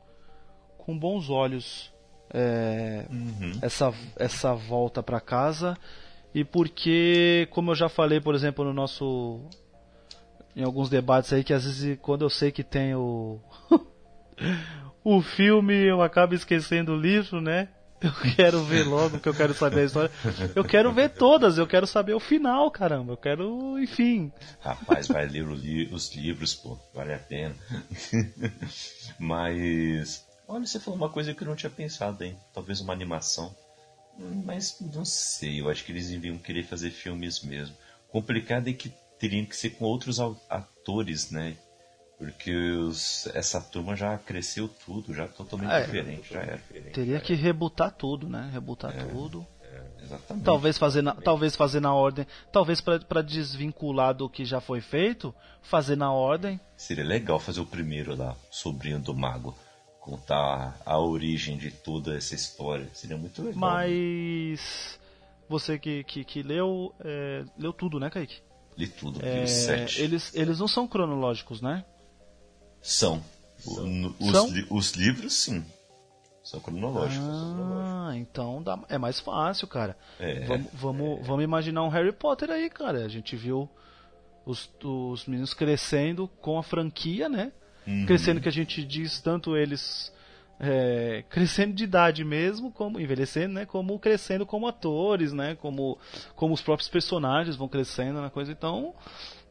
com bons olhos é, uhum. essa, essa volta para casa e porque, como eu já falei, por exemplo, no nosso em alguns debates aí que às vezes quando eu sei que tem o o filme eu acabo esquecendo o livro, né? Eu quero ver logo, porque eu quero saber a história. Eu quero ver todas, eu quero saber o final, caramba. Eu quero, enfim. Rapaz, vai ler os livros, pô, vale a pena. Mas, olha, você falou uma coisa que eu não tinha pensado, hein? Talvez uma animação. Mas não sei, eu acho que eles iriam querer fazer filmes mesmo. Complicado é que teriam que ser com outros atores, né? Porque os, essa turma já cresceu tudo, já totalmente é, diferente, já era. Teria que rebutar tudo, né? Rebutar é, tudo. É, exatamente. Talvez fazer na, talvez fazer na ordem, talvez para desvincular do que já foi feito, fazer na ordem. Seria legal fazer o primeiro lá, sobrinho do mago, contar a origem de toda essa história. Seria muito legal. Mas você que, que, que leu, é, leu tudo, né, Kaique? Li tudo, é, sete. Eles, eles não são cronológicos, né? São. São? Os, Li os, livros, sim. São cronológicos. Ah, então dá, é mais fácil, cara. É, vamos, vamos, é. vamos imaginar um Harry Potter aí, cara. A gente viu os, os meninos crescendo com a franquia, né? Uhum. Crescendo que a gente diz tanto eles é, crescendo de idade mesmo, como envelhecendo, né? Como crescendo como atores, né? Como, como os próprios personagens vão crescendo na coisa. Então,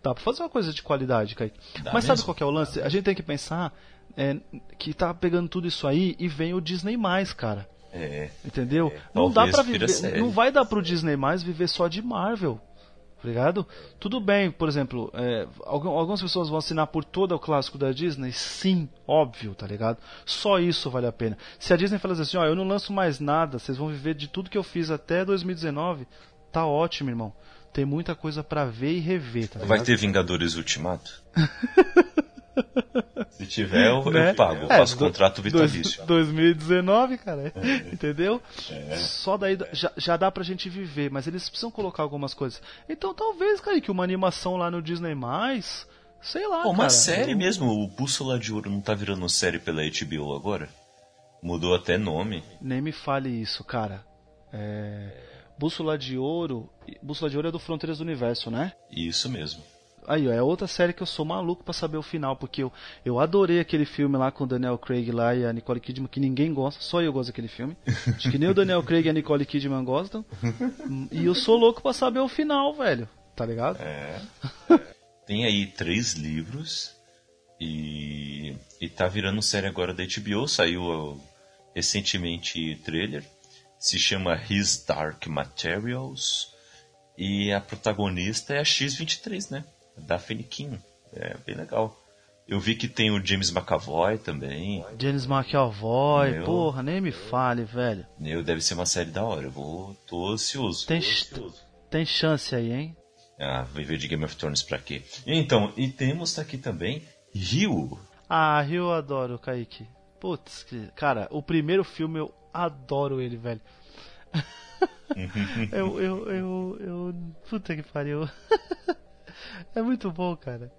dá pra fazer uma coisa de qualidade, Kaique. Mas mesmo? sabe qual é o lance? A gente tem que pensar é, que tá pegando tudo isso aí e vem o Disney mais, cara. É. Entendeu? É, não dá para viver, não vai dar pro Disney mais viver só de Marvel. Tá ligado? Tudo bem, por exemplo, é, algumas pessoas vão assinar por todo o clássico da Disney? Sim, óbvio, tá ligado? Só isso vale a pena. Se a Disney falar assim, ó, eu não lanço mais nada, vocês vão viver de tudo que eu fiz até 2019, tá ótimo, irmão. Tem muita coisa para ver e rever, tá? Vai ter Vingadores Ultimato? Se tiver, eu, né? eu pago. É, faço do, contrato vitalício. 2019, cara. É. Entendeu? É. Só daí já, já dá pra gente viver, mas eles precisam colocar algumas coisas. Então talvez, cara, que uma animação lá no Disney mais. Sei lá. Pô, uma série mesmo. O Bússola de Ouro não tá virando série pela HBO agora? Mudou até nome. Nem me fale isso, cara. É. Bússola de Ouro. Bússola de Ouro é do Fronteiras do Universo, né? Isso mesmo. Aí, ó, é outra série que eu sou maluco para saber o final, porque eu, eu adorei aquele filme lá com o Daniel Craig lá e a Nicole Kidman, que ninguém gosta, só eu gosto daquele filme. Acho que nem o Daniel Craig e a Nicole Kidman gostam. E eu sou louco para saber o final, velho. Tá ligado? É. Tem aí três livros e, e tá virando série agora da HBO, saiu recentemente trailer. Se chama His Dark Materials. E a protagonista é a X-23, né? Daphne King. É bem legal. Eu vi que tem o James McAvoy também. James McAvoy, Meu... porra, nem me fale, velho. Meu, deve ser uma série da hora. Eu vou, tô ansioso. Tem, tô ansioso. tem chance aí, hein? Ah, vou ver de Game of Thrones pra quê? Então, e temos aqui também Rio. Ah, Rio eu adoro, Kaique. Putz, cara, o primeiro filme eu adoro ele, velho. eu, eu, eu, eu. Puta que pariu. é muito bom, cara.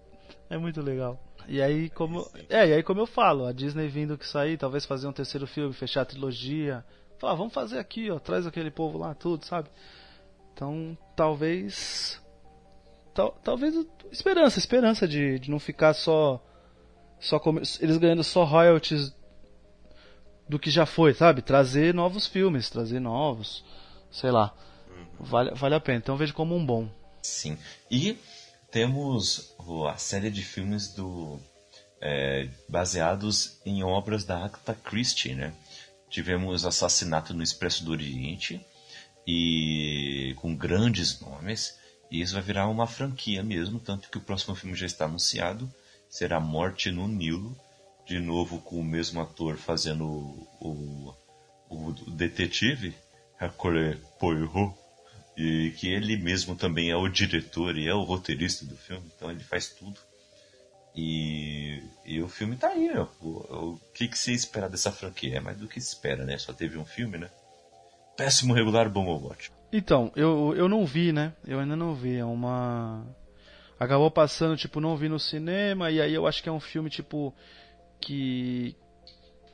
É muito legal. E aí, como. É, e aí como eu falo, a Disney vindo que sair, talvez fazer um terceiro filme, fechar a trilogia. Falar, vamos fazer aqui, ó, traz aquele povo lá, tudo, sabe? Então, talvez. Tal, talvez. Esperança, esperança de, de não ficar só. Só eles ganhando só royalties do que já foi, sabe? Trazer novos filmes, trazer novos. Sei lá. Vale, vale a pena. Então vejo como um bom. Sim. E temos a série de filmes do é, baseados em obras da Agatha Christie, né? Tivemos Assassinato no Expresso do Oriente e com grandes nomes e isso vai virar uma franquia mesmo, tanto que o próximo filme já está anunciado, será Morte no Nilo, de novo com o mesmo ator fazendo o, o, o detetive, Hercule Poirot, e que ele mesmo também é o diretor e é o roteirista do filme, então ele faz tudo. E, e o filme tá aí, ó. O, o, que, que você espera dessa franquia? É mais do que se espera, né? Só teve um filme, né? Péssimo, regular, bom ou ótimo? Então, eu, eu não vi, né? Eu ainda não vi. É uma. Acabou passando, tipo, não vi no cinema, e aí eu acho que é um filme, tipo, que,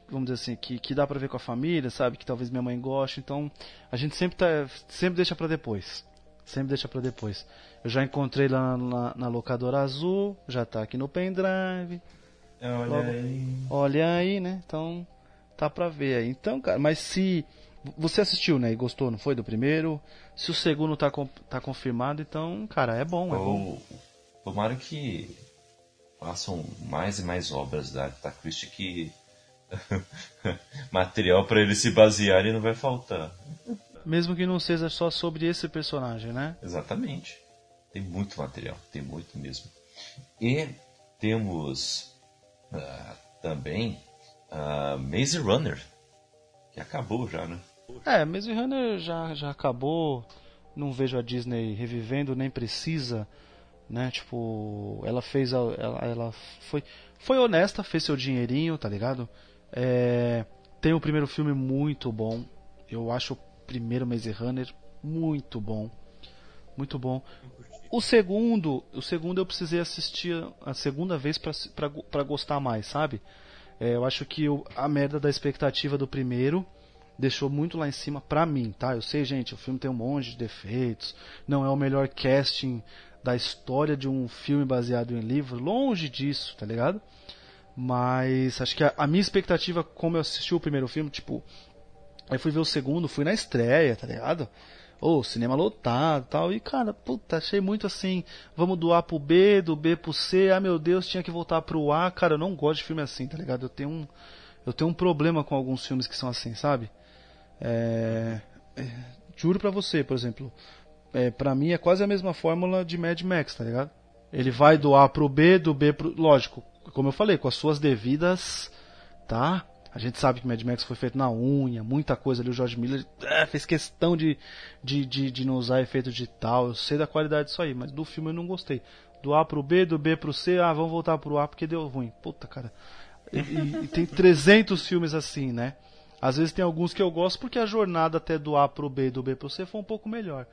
vamos dizer assim, que, que dá pra ver com a família, sabe? Que talvez minha mãe goste. Então, a gente sempre, tá, sempre deixa para depois. Sempre deixa para depois. Eu já encontrei lá na, na, locadora azul, já tá aqui no pendrive. Olha Logo, aí. Olha aí, né? Então, tá pra ver aí. Então, cara, mas se. Você assistiu, né? E gostou, não foi? Do primeiro. Se o segundo tá, tá confirmado, então, cara, é bom, é bom. Tomara que façam mais e mais obras da Agatha Christie que material para ele se basear e não vai faltar. Mesmo que não seja só sobre esse personagem, né? Exatamente. Tem muito material, tem muito mesmo. E temos uh, também uh, Maze Runner, que acabou já, né? É, Maze Runner já, já acabou. Não vejo a Disney revivendo, nem precisa, né? Tipo, ela fez, a, ela, ela foi, foi honesta, fez seu dinheirinho, tá ligado? É, tem o primeiro filme muito bom. Eu acho o primeiro Maze Runner muito bom. Muito bom. O segundo, o segundo eu precisei assistir a segunda vez para gostar mais, sabe? É, eu acho que o, a merda da expectativa do primeiro deixou muito lá em cima pra mim, tá? Eu sei, gente, o filme tem um monte de defeitos, não é o melhor casting da história de um filme baseado em livro, longe disso, tá ligado? Mas acho que a, a minha expectativa, como eu assisti o primeiro filme, tipo, aí fui ver o segundo, fui na estreia, tá ligado? Ô, oh, cinema lotado tal. E, cara, puta, achei muito assim. Vamos do A pro B, do B pro C. Ah, meu Deus, tinha que voltar pro A. Cara, eu não gosto de filme assim, tá ligado? Eu tenho um, eu tenho um problema com alguns filmes que são assim, sabe? É, juro pra você, por exemplo. É, pra mim é quase a mesma fórmula de Mad Max, tá ligado? Ele vai do A pro B, do B pro. Lógico, como eu falei, com as suas devidas. Tá? A gente sabe que Mad Max foi feito na unha, muita coisa ali. O George Miller é, fez questão de, de, de, de, não usar efeito digital. Eu sei da qualidade disso aí, mas do filme eu não gostei. Do A pro B, do B pro C, ah, vamos voltar pro A porque deu ruim. Puta, cara. E, e, e tem 300 filmes assim, né? Às vezes tem alguns que eu gosto porque a jornada até do A pro B e do B pro C foi um pouco melhor,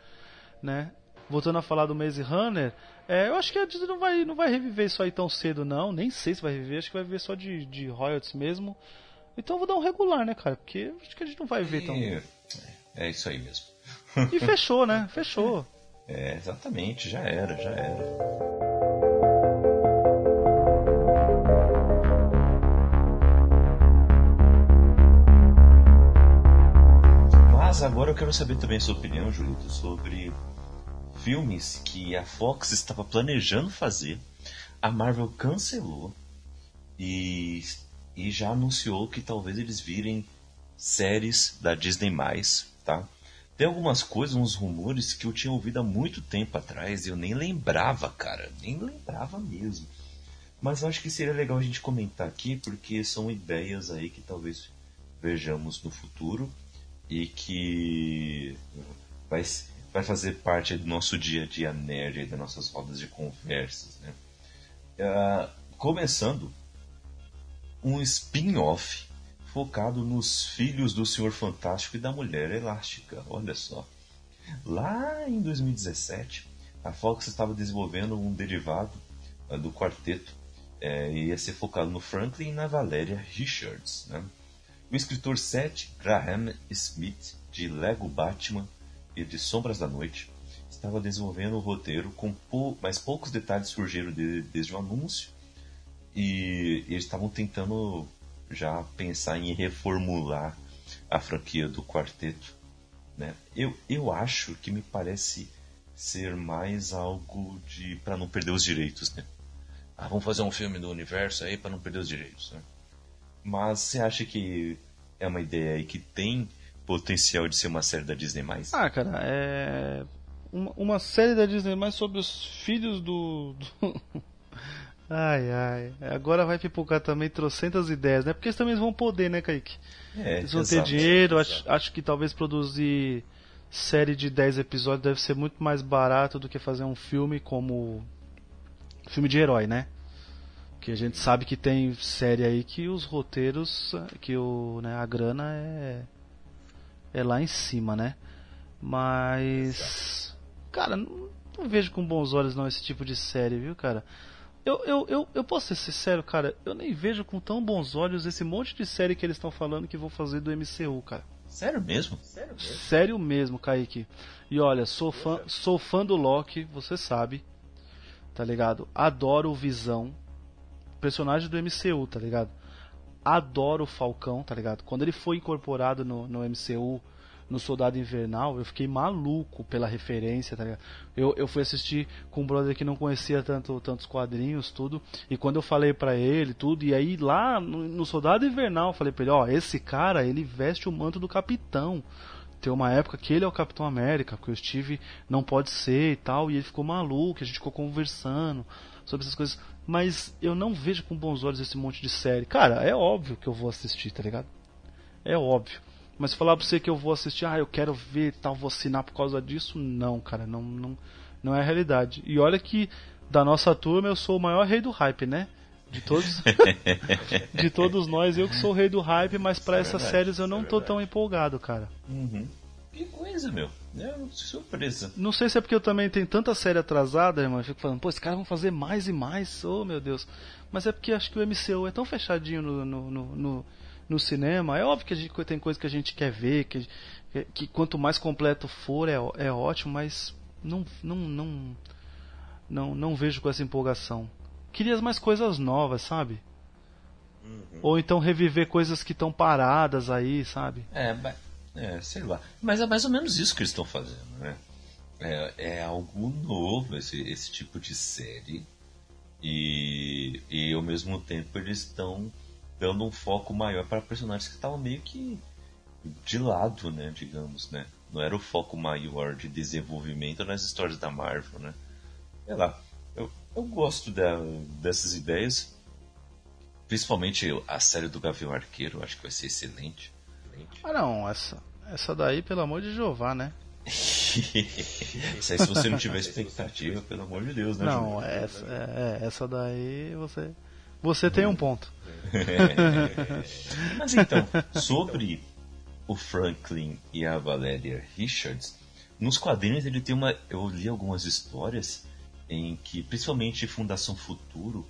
né? Voltando a falar do Maze Runner, é, eu acho que a Disney não vai, não vai reviver isso aí tão cedo, não. Nem sei se vai reviver, acho que vai viver só de, de royalties mesmo. Então eu vou dar um regular, né, cara? Porque acho que a gente não vai ver tão. É, é isso aí mesmo. E fechou, né? Fechou. É, exatamente, já era, já era. Mas agora eu quero saber também a sua opinião, Julito, sobre filmes que a Fox estava planejando fazer, a Marvel cancelou e e já anunciou que talvez eles virem séries da Disney+, tá? Tem algumas coisas, uns rumores que eu tinha ouvido há muito tempo atrás e eu nem lembrava, cara, nem lembrava mesmo. Mas eu acho que seria legal a gente comentar aqui porque são ideias aí que talvez vejamos no futuro e que vai, vai fazer parte do nosso dia a dia nerd, das nossas rodas de conversas, né? Uh, começando um spin-off focado nos filhos do Senhor Fantástico e da Mulher Elástica. Olha só. Lá em 2017, a Fox estava desenvolvendo um derivado uh, do quarteto. É, ia ser focado no Franklin e na Valéria Richards. Né? O escritor Seth Graham Smith, de Lego Batman e de Sombras da Noite, estava desenvolvendo o roteiro, com pou... mas poucos detalhes surgiram de... desde o anúncio e, eles estavam tentando já pensar em reformular a franquia do quarteto. Né? Eu, eu acho que me parece ser mais algo de para não perder os direitos, né? Ah, vamos fazer um filme do universo aí para não perder os direitos. Né? Mas você acha que é uma ideia aí que tem potencial de ser uma série da Disney mais? Ah, cara, é uma, uma série da Disney mais sobre os filhos do, do Ai, ai. Agora vai pipocar também trocentas ideias, né? Porque eles também vão poder, né, Kaique? É, eles vão exato, ter dinheiro, acho, acho, que talvez produzir série de 10 episódios deve ser muito mais barato do que fazer um filme como. filme de herói, né? Que a gente sabe que tem série aí que os roteiros, que o, né, a grana é. é lá em cima, né? Mas. Cara, não, não vejo com bons olhos não esse tipo de série, viu, cara? Eu, eu, eu, eu posso ser sincero, cara, eu nem vejo com tão bons olhos esse monte de série que eles estão falando que vão fazer do MCU, cara. Sério mesmo? Sério mesmo, Sério mesmo Kaique. E olha, sou fã, sou fã do Loki, você sabe. Tá ligado? Adoro o Visão. Personagem do MCU, tá ligado? Adoro o Falcão, tá ligado? Quando ele foi incorporado no, no MCU, no Soldado Invernal, eu fiquei maluco pela referência, tá ligado? Eu, eu fui assistir com um brother que não conhecia tanto tantos quadrinhos, tudo, e quando eu falei para ele, tudo, e aí lá no, no Soldado Invernal, eu falei pra ele, ó, esse cara, ele veste o manto do capitão. Tem uma época que ele é o Capitão América, porque o Steve não pode ser e tal, e ele ficou maluco, a gente ficou conversando sobre essas coisas, mas eu não vejo com bons olhos esse monte de série. Cara, é óbvio que eu vou assistir, tá ligado? É óbvio. Mas falar pra você que eu vou assistir, ah, eu quero ver tal, vou assinar por causa disso, não, cara, não, não, não é a realidade. E olha que da nossa turma eu sou o maior rei do hype, né? De todos, de todos nós, eu que sou o rei do hype, mas para é essas verdade, séries eu não é tô tão empolgado, cara. Uhum. Que coisa, meu. É surpresa. Não sei se é porque eu também tenho tanta série atrasada, irmão. Eu fico falando, pô, esses caras vão fazer mais e mais. Oh, meu Deus. Mas é porque acho que o MCU é tão fechadinho no, no, no, no no cinema. É óbvio que a gente tem coisa que a gente quer ver, que, que quanto mais completo for é, é ótimo, mas não, não, não, não, não vejo com essa empolgação. Queria mais coisas novas, sabe? Uhum. Ou então reviver coisas que estão paradas aí, sabe? É, é, sei lá. Mas é mais ou menos isso que eles estão fazendo, né? É, é algo novo esse, esse tipo de série. E, e ao mesmo tempo eles estão dando um foco maior para personagens que estavam meio que de lado, né, digamos, né? Não era o foco maior de desenvolvimento nas histórias da Marvel, né? Sei lá, eu, eu gosto da, dessas ideias. Principalmente a série do Gavião Arqueiro, acho que vai ser excelente. Ah não, essa, essa daí, pelo amor de Jeová, né? Isso aí se você não tiver expectativa, pelo amor de Deus, né? Não, essa, é, é, essa daí você. Você tem um ponto. Mas então, sobre o Franklin e a Valeria Richards, nos quadrinhos ele tem uma. Eu li algumas histórias em que, principalmente Fundação Futuro,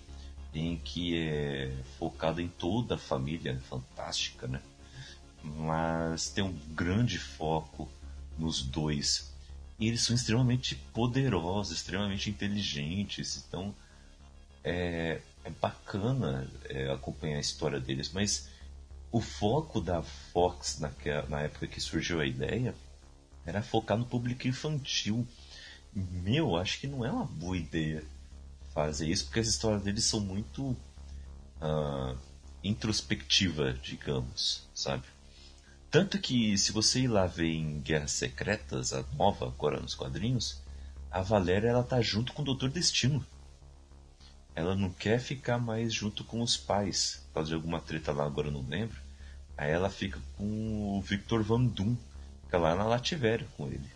em que é focado em toda a família fantástica, né? Mas tem um grande foco nos dois. E eles são extremamente poderosos, extremamente inteligentes. Então é, é bacana é, acompanhar a história deles. Mas o foco da Fox naquela, na época que surgiu a ideia era focar no público infantil. Meu, acho que não é uma boa ideia fazer isso, porque as histórias deles são muito uh, introspectiva, digamos, sabe? Tanto que, se você ir lá ver em Guerras Secretas, a nova agora nos quadrinhos, a Valéria ela tá junto com o Doutor Destino. Ela não quer ficar mais junto com os pais, por causa de alguma treta lá, agora eu não lembro. Aí ela fica com o Victor Van Doom, fica lá na Lativéria com ele.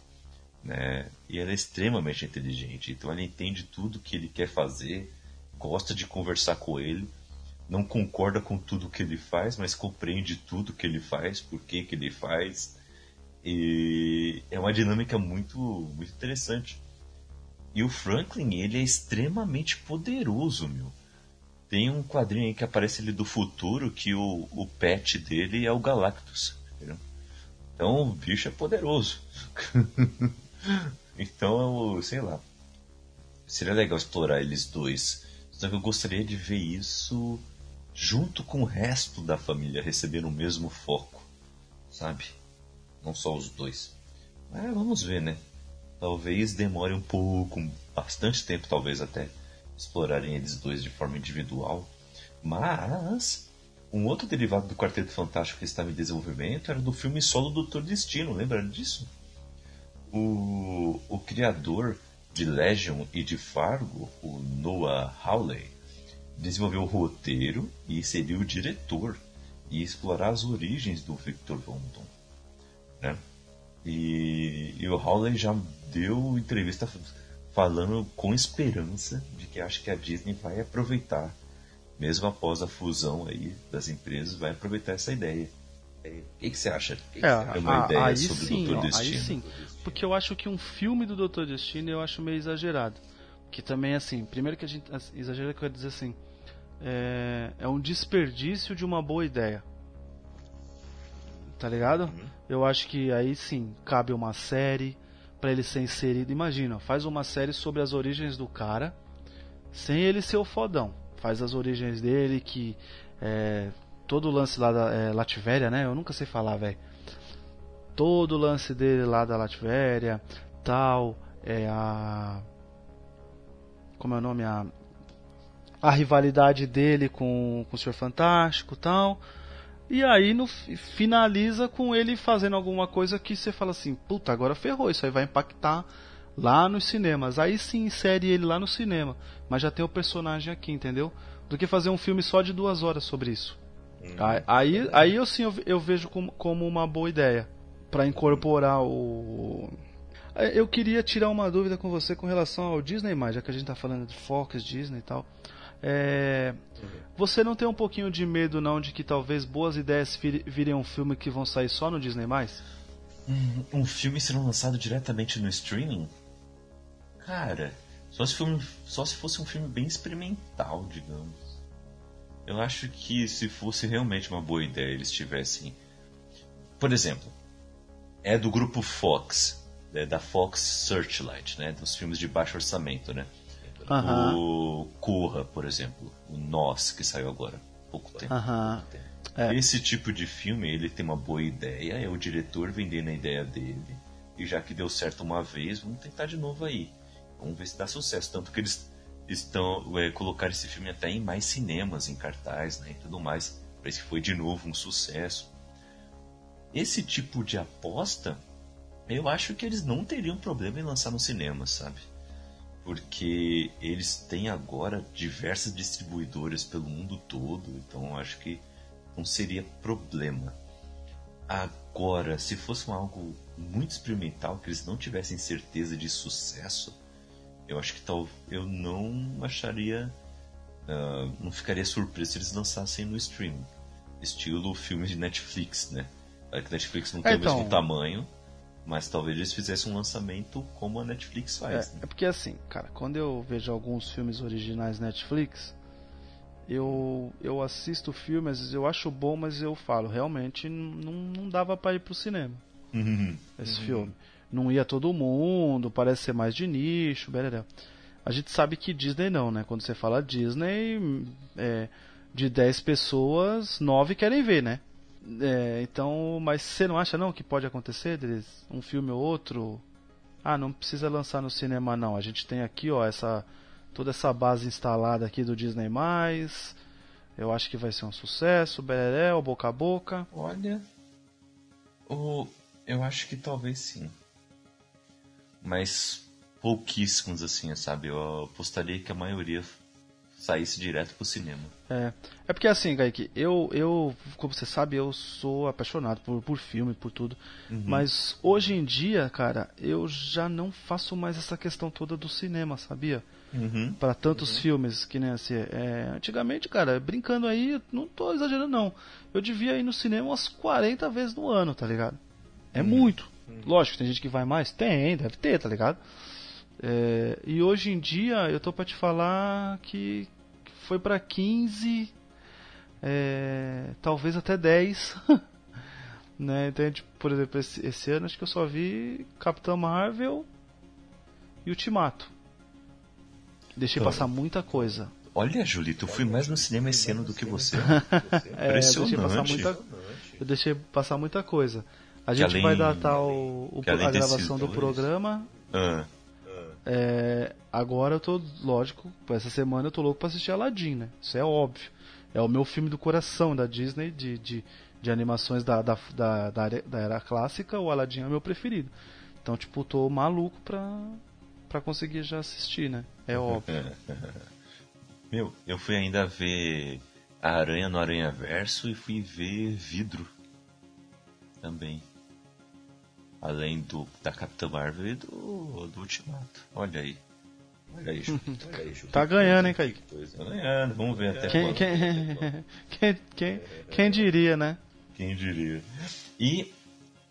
Né? E ela é extremamente inteligente, então ela entende tudo que ele quer fazer, gosta de conversar com ele não concorda com tudo que ele faz, mas compreende tudo que ele faz, por que, que ele faz. E é uma dinâmica muito, muito interessante. E o Franklin, ele é extremamente poderoso, meu. Tem um quadrinho aí que aparece ele do futuro que o, o pet dele é o Galactus. Entendeu? Então o bicho é poderoso. então, sei lá. Seria legal explorar eles dois. Só que eu gostaria de ver isso junto com o resto da família, receber o mesmo foco, sabe? Não só os dois. Vamos ver, né? Talvez demore um pouco, bastante tempo, talvez até explorarem eles dois de forma individual. Mas um outro derivado do Quarteto Fantástico que estava em desenvolvimento era do filme solo Doutor Destino, lembra disso? O, o criador de Legion e de Fargo, o Noah Hawley, desenvolver o roteiro e seria o diretor e explorar as origens do Victor Von né? E, e o Howley já deu entrevista falando com esperança de que acho que a Disney vai aproveitar, mesmo após a fusão aí das empresas, vai aproveitar essa ideia. É, o que, que, você acha? Que é, uma ideia sobre sim, o Doutor Destino? Aí sim, porque eu acho que um filme do Doutor Destino eu acho meio exagerado. Que também, assim, primeiro que a gente. Exagero que eu ia dizer assim é, é um desperdício de uma boa ideia. Tá ligado? Uhum. Eu acho que aí sim cabe uma série para ele ser inserido. Imagina, faz uma série sobre as origens do cara, sem ele ser o fodão. Faz as origens dele, que é, todo o lance lá da é, Latvéria, né? Eu nunca sei falar, velho. Todo o lance dele lá da Latvéria, tal, é a como é o nome a a rivalidade dele com, com o Senhor Fantástico tal. E aí no, finaliza com ele fazendo alguma coisa que você fala assim, puta, agora ferrou, isso aí vai impactar lá nos cinemas. Aí sim insere ele lá no cinema, mas já tem o personagem aqui, entendeu? Do que fazer um filme só de duas horas sobre isso. Hum. Aí, aí eu sim eu, eu vejo como, como uma boa ideia para incorporar o. Eu queria tirar uma dúvida com você com relação ao Disney, já que a gente tá falando de Fox, Disney e tal. É, você não tem um pouquinho de medo não de que talvez boas ideias virem um filme que vão sair só no Disney+. Hum, um filme sendo lançado diretamente no streaming? Cara, só se, filme, só se fosse um filme bem experimental, digamos. Eu acho que se fosse realmente uma boa ideia eles tivessem... Por exemplo, é do grupo Fox, é da Fox Searchlight, né, dos filmes de baixo orçamento, né? Uhum. O Corra, por exemplo. O Nós, que saiu agora. Pouco tempo. Pouco tempo. É. Esse tipo de filme, ele tem uma boa ideia, é o diretor vendendo a ideia dele. E já que deu certo uma vez, vamos tentar de novo aí. Vamos ver se dá sucesso. Tanto que eles estão é, colocar esse filme até em mais cinemas, em cartaz, né, e tudo mais. Parece que foi de novo um sucesso. Esse tipo de aposta, eu acho que eles não teriam problema em lançar no cinema, sabe? Porque eles têm agora diversas distribuidoras pelo mundo todo, então eu acho que não seria problema. Agora, se fosse algo muito experimental, que eles não tivessem certeza de sucesso, eu acho que tal eu não acharia, ah, não ficaria surpreso se eles lançassem no streaming, estilo filmes de Netflix, né? Claro que Netflix não tem É, o mesmo então- tamanho, mas talvez eles fizessem um lançamento como a Netflix faz. É, né? é porque assim, cara, quando eu vejo alguns filmes originais Netflix, eu, eu assisto o filme, às vezes eu acho bom, mas eu falo, realmente não, não dava pra ir pro cinema Uhum. esse filme. Não ia todo mundo, parece ser mais de nicho, bereré. A gente sabe que Disney não, né? Quando você fala Disney, é, de 10 pessoas, 9 querem ver, né? É, então, mas você não acha não que pode acontecer um filme ou outro? Ah, não precisa lançar no cinema não. A gente tem aqui, ó, essa toda essa base instalada aqui do Disney+. Eu acho que vai ser um sucesso, bereré, o boca a boca. Olha, o, eu acho que talvez sim. Mas pouquíssimos assim, sabe? Eu apostaria que a maioria saísse direto pro cinema. É, é porque assim, Kaique, eu, eu, como você sabe, eu sou apaixonado por, por filme, por tudo. Mas hoje em dia, cara, eu já não faço mais essa questão toda do cinema, sabia? Uhum. Pra tantos filmes que nem assim. É, antigamente, cara, brincando aí, não tô exagerando não. Eu devia ir no cinema umas 40 vezes no ano, tá ligado? É muito. Lógico, tem gente que vai mais? Tem, deve ter, tá ligado? É, e hoje em dia, eu tô pra te falar que foi pra 15, é, talvez até 10. né? Então, tipo, por exemplo, esse, esse ano acho que eu só vi Capitão Marvel e Ultimato. Deixei passar muita coisa. Olha, Julito, eu fui mais no cinema esse ano do que você. É, eu deixei passar Impressionante. muita, eu deixei passar muita coisa. A gente além- vai datar o, o- a gravação do programa. Ah, É, agora eu tô, lógico, essa semana eu tô louco pra assistir Aladdin, né? Isso é óbvio. É o meu filme do coração da Disney, de, de, de animações da, da, da, da era- da era clássica, o Aladdin é o meu preferido. Então, tipo, tô maluco pra, pra conseguir já assistir, né? É óbvio. meu, eu fui ainda ver a Aranha no Aranha Verso e fui ver Vidro também. Além do da Capitã Marvel e do, do Ultimato. Olha aí. Olha aí. Olha aí, Julito. Tá ganhando, hein, Kaique? Pois é, ganhando. Vamos ver até Quem, quando. quem, quem, quem, quem diria, né? Quem diria? E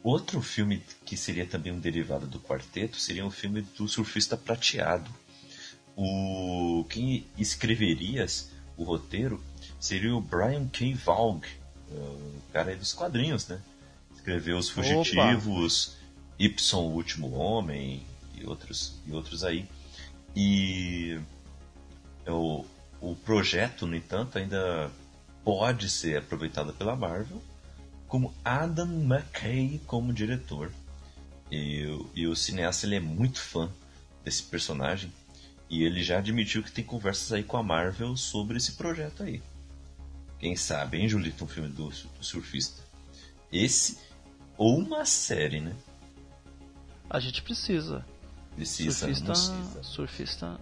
outro filme que seria também um derivado do quarteto seria um filme do surfista prateado. O quem escreveria o roteiro seria o Brian K. Vaughan, o cara dos quadrinhos, né? Escreveu Os Fugitivos, Y, o Último Homem e outros e outros aí. E o, o projeto, no entanto, ainda pode ser aproveitado pela Marvel como Adam McKay como diretor. E, o- e o cineasta ele é muito fã desse personagem e ele já admitiu que tem conversas aí com a Marvel sobre esse projeto aí. Quem sabe, hein, Julito, um filme do, do surfista. Esse ou uma série, né? A gente precisa. Precisa, surfista, precisa. surfista.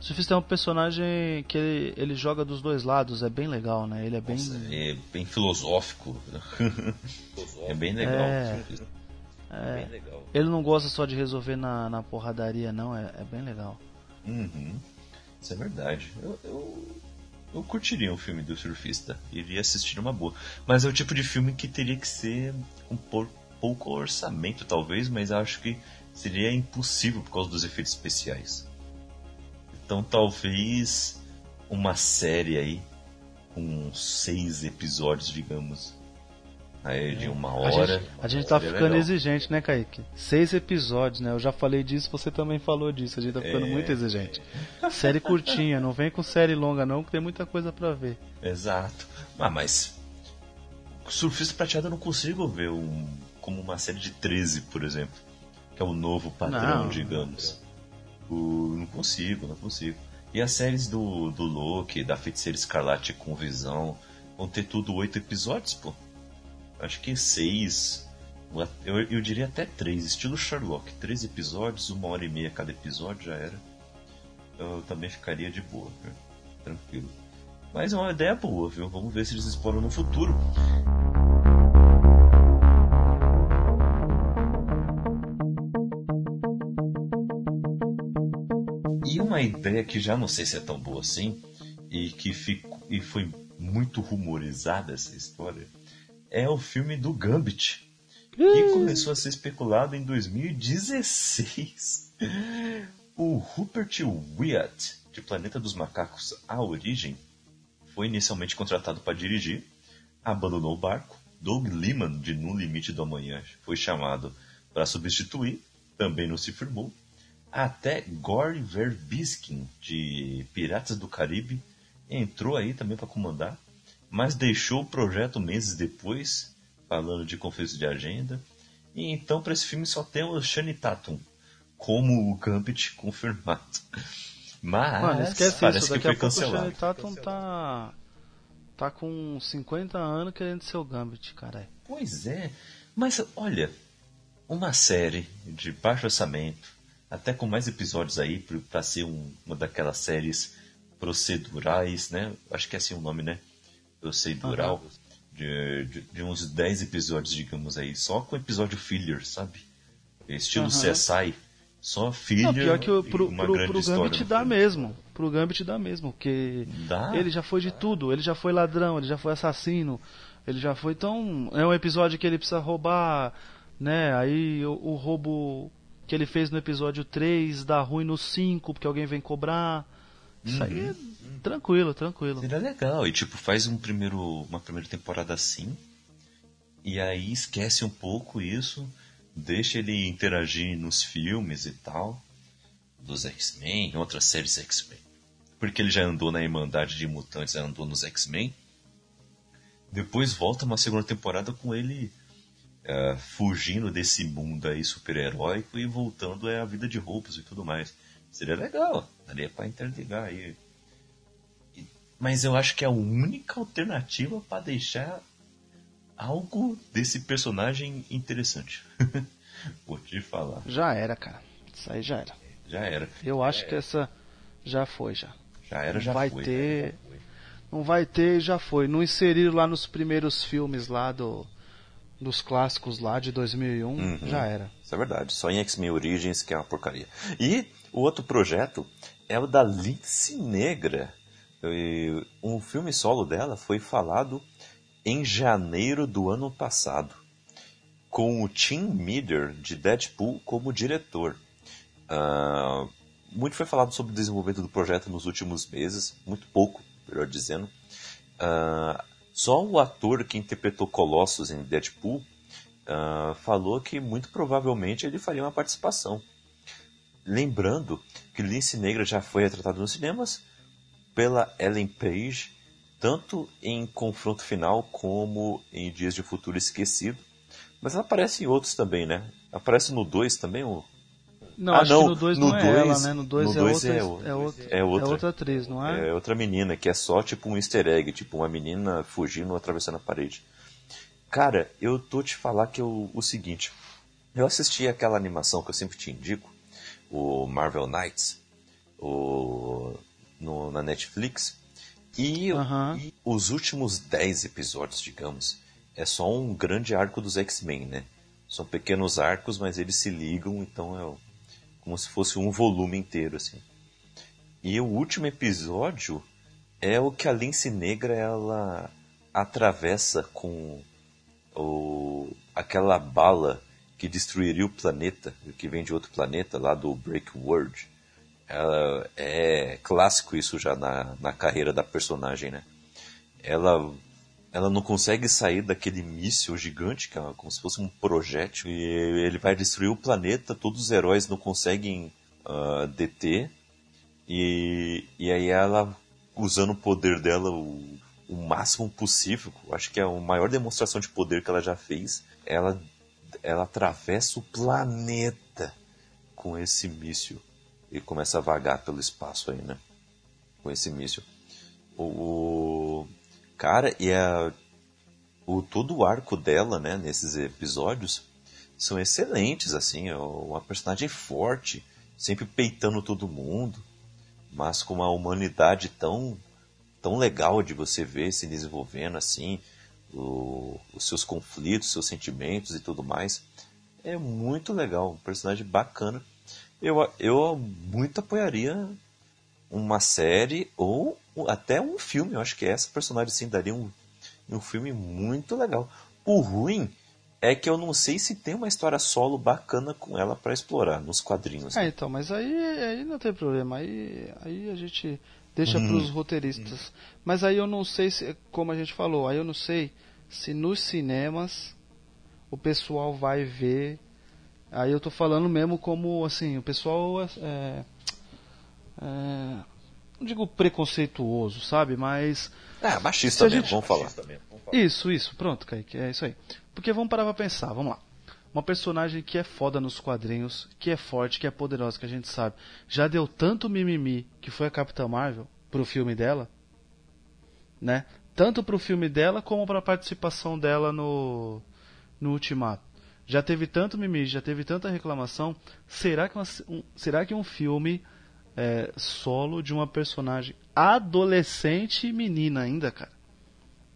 Surfista é um personagem que ele, ele joga dos dois lados, é bem legal, né? Ele é bem. Nossa, é bem filosófico. é bem legal. É. é, Bem legal. ele não gosta só de resolver na, na porradaria, não, é, é bem legal. Uhum. Isso é verdade. Eu, eu, eu curtiria um filme do surfista. Iria assistir uma boa. Mas é o tipo de filme que teria que ser com por- pouco orçamento, talvez, mas acho que seria impossível por causa dos efeitos especiais. Então talvez uma série aí com seis episódios, digamos, aí de uma hora. A gente, a gente tá ficando legal. exigente, né, Kaique? Seis episódios, né? Eu já falei disso, você também falou disso. A gente tá ficando é... muito exigente. Série curtinha, não vem com série longa, não, que tem muita coisa para ver. Exato. Ah, mas. Surfista Prateado eu não consigo ver um, como uma série de 13, por exemplo. Que é o novo padrão, não, digamos. O, não consigo, não consigo. E as séries do, do Loki, da Feiticeira Escarlate com Visão, vão ter tudo oito episódios, pô. Acho que seis. Eu, eu diria até três, estilo Sherlock. Três episódios, uma hora e meia cada episódio já era. Eu também ficaria de boa, viu? tranquilo. Mas é uma ideia boa, viu? Vamos ver se eles exploram no futuro. Uma ideia que já não sei se é tão boa assim e que ficou, e foi muito rumorizada essa história é o filme do Gambit que começou a ser especulado em 2016. O Rupert Wyatt, de Planeta dos Macacos A Origem, foi inicialmente contratado para dirigir, abandonou o barco. Doug Liman, de No Limite do Amanhã, foi chamado para substituir, também não se firmou. Até Gore Verbiskin, de Piratas do Caribe, entrou aí também para comandar, mas deixou o projeto meses depois, falando de conflito de agenda. E então para esse filme só tem o Shani Tatum como o Gambit confirmado. Mas Mano, esquece parece isso, que foi cancelado. O Tatum tá tá com 50 anos querendo ser o Gambit, caralho. Pois é. Mas olha, uma série de baixo orçamento até com mais episódios aí para ser um, uma daquelas séries procedurais, né? Acho que é assim o nome, né? Procedural. Uhum. De, de, de, uns 10 episódios, digamos aí, só com episódio filler, sabe? Estilo uhum. CSI. Só filler. Não, pior que o, pro, uma pro, grande pro Gambit dá filme. mesmo. Pro Gambit dá mesmo. Porque dá? ele já foi de tudo. Ele já foi ladrão, ele já foi assassino. Ele já foi tão. É um episódio que ele precisa roubar, né? Aí o, o roubo que ele fez no episódio 3 dá ruim no 5 porque alguém vem cobrar. Isso uhum. aí é tranquilo, tranquilo. Seria legal. E tipo, faz um primeiro, uma primeira temporada assim. E aí esquece um pouco isso. Deixa ele interagir nos filmes e tal. Dos X-Men, outras séries X-Men. Porque ele já andou na Irmandade de Mutantes, já andou nos X-Men. Depois volta uma segunda temporada com ele uh, fugindo desse mundo aí super-heróico e voltando à vida de roupas e tudo mais. Seria legal, daria para interligar aí. E, mas eu acho que é a única alternativa para deixar algo desse personagem interessante. Vou te falar. Já era, cara. Isso aí já era. Já era. Eu acho que essa já foi já. Já era, já vai foi. Ter... Não vai ter, já foi. Não inseriram lá nos primeiros filmes lá do dos clássicos lá de 2001, uhum. já era. Isso é verdade. Só em X-Men Origins que é uma porcaria. E o outro projeto é o da Lince Negra. Um filme solo dela foi falado em janeiro do ano passado, com o Tim Meader de Deadpool como diretor. Uh, muito foi falado sobre o desenvolvimento do projeto nos últimos meses, muito pouco, melhor dizendo. Uh, só o ator que interpretou Colossus em Deadpool uh, falou que muito provavelmente ele faria uma participação. Lembrando que Lince Negra já foi retratado nos cinemas pela Ellen Page, tanto em Confronto Final como em Dias de Futuro Esquecido. Mas ela aparece em outros também, né? Aparece no 2 também, o não, ah, acho não, que no 2 não é dois, ela, né? No 2 é, outra, é, é, outra, é, outra, é, outra, é outra atriz, não é? É outra menina, que é só tipo um easter egg, tipo uma menina fugindo, atravessando a parede. Cara, eu tô te falar que eu, o seguinte, eu assisti aquela animação que eu sempre te indico, o Marvel Knights, o, no, na Netflix, e, e os últimos 10 episódios, digamos, é só um grande arco dos X-Men, né? São pequenos arcos, mas eles se ligam, então é como se fosse um volume inteiro, assim. E o último episódio é o que a Lince Negra ela atravessa com o, aquela bala que destruiria o planeta, que vem de outro planeta, lá do Break World. Ela, é clássico isso já na, na carreira da personagem, né? Ela ela não consegue sair daquele míssil gigante, que é como se fosse um projétil, e ele vai destruir o planeta, todos os heróis não conseguem uh, deter, e, e aí ela, usando o poder dela o, o máximo possível, acho que é a maior demonstração de poder que ela já fez, ela, ela atravessa o planeta com esse míssil e começa a vagar pelo espaço aí, né? Com esse míssil. O, cara, e a, o, todo o arco dela, né, nesses episódios, são excelentes, assim, é uma personagem forte, sempre peitando todo mundo, mas com uma humanidade tão, tão legal de você ver se desenvolvendo, assim, o, os seus conflitos, seus sentimentos e tudo mais. É muito legal, um personagem bacana. Eu, eu muito apoiaria uma série ou até um filme. Eu acho que essa personagem sim daria um, um filme muito legal. O ruim é que eu não sei se tem uma história solo bacana com ela para explorar nos quadrinhos. É, né? então, mas aí, aí não tem problema. Aí, aí a gente deixa uhum. para os roteiristas. Uhum. Mas aí eu não sei se, como a gente falou, aí eu não sei se nos cinemas o pessoal vai ver. Aí eu tô falando mesmo como assim, o pessoal é, é, digo preconceituoso, sabe? Mas. É, machista mesmo, gente... vamos falar. Mesmo, vamos falar. Isso, isso, pronto, Kaique, é isso aí. Porque vamos parar pra pensar, vamos lá. Uma personagem que é foda nos quadrinhos, que é forte, que é poderosa, que a gente sabe. Já deu tanto mimimi que foi a Capitã Marvel pro filme dela, né? Tanto pro filme dela como pra participação dela no, no Ultimato. Já teve tanto mimimi, já teve tanta reclamação. Será que, uma, um, será que um filme é, solo de uma personagem adolescente menina ainda, cara.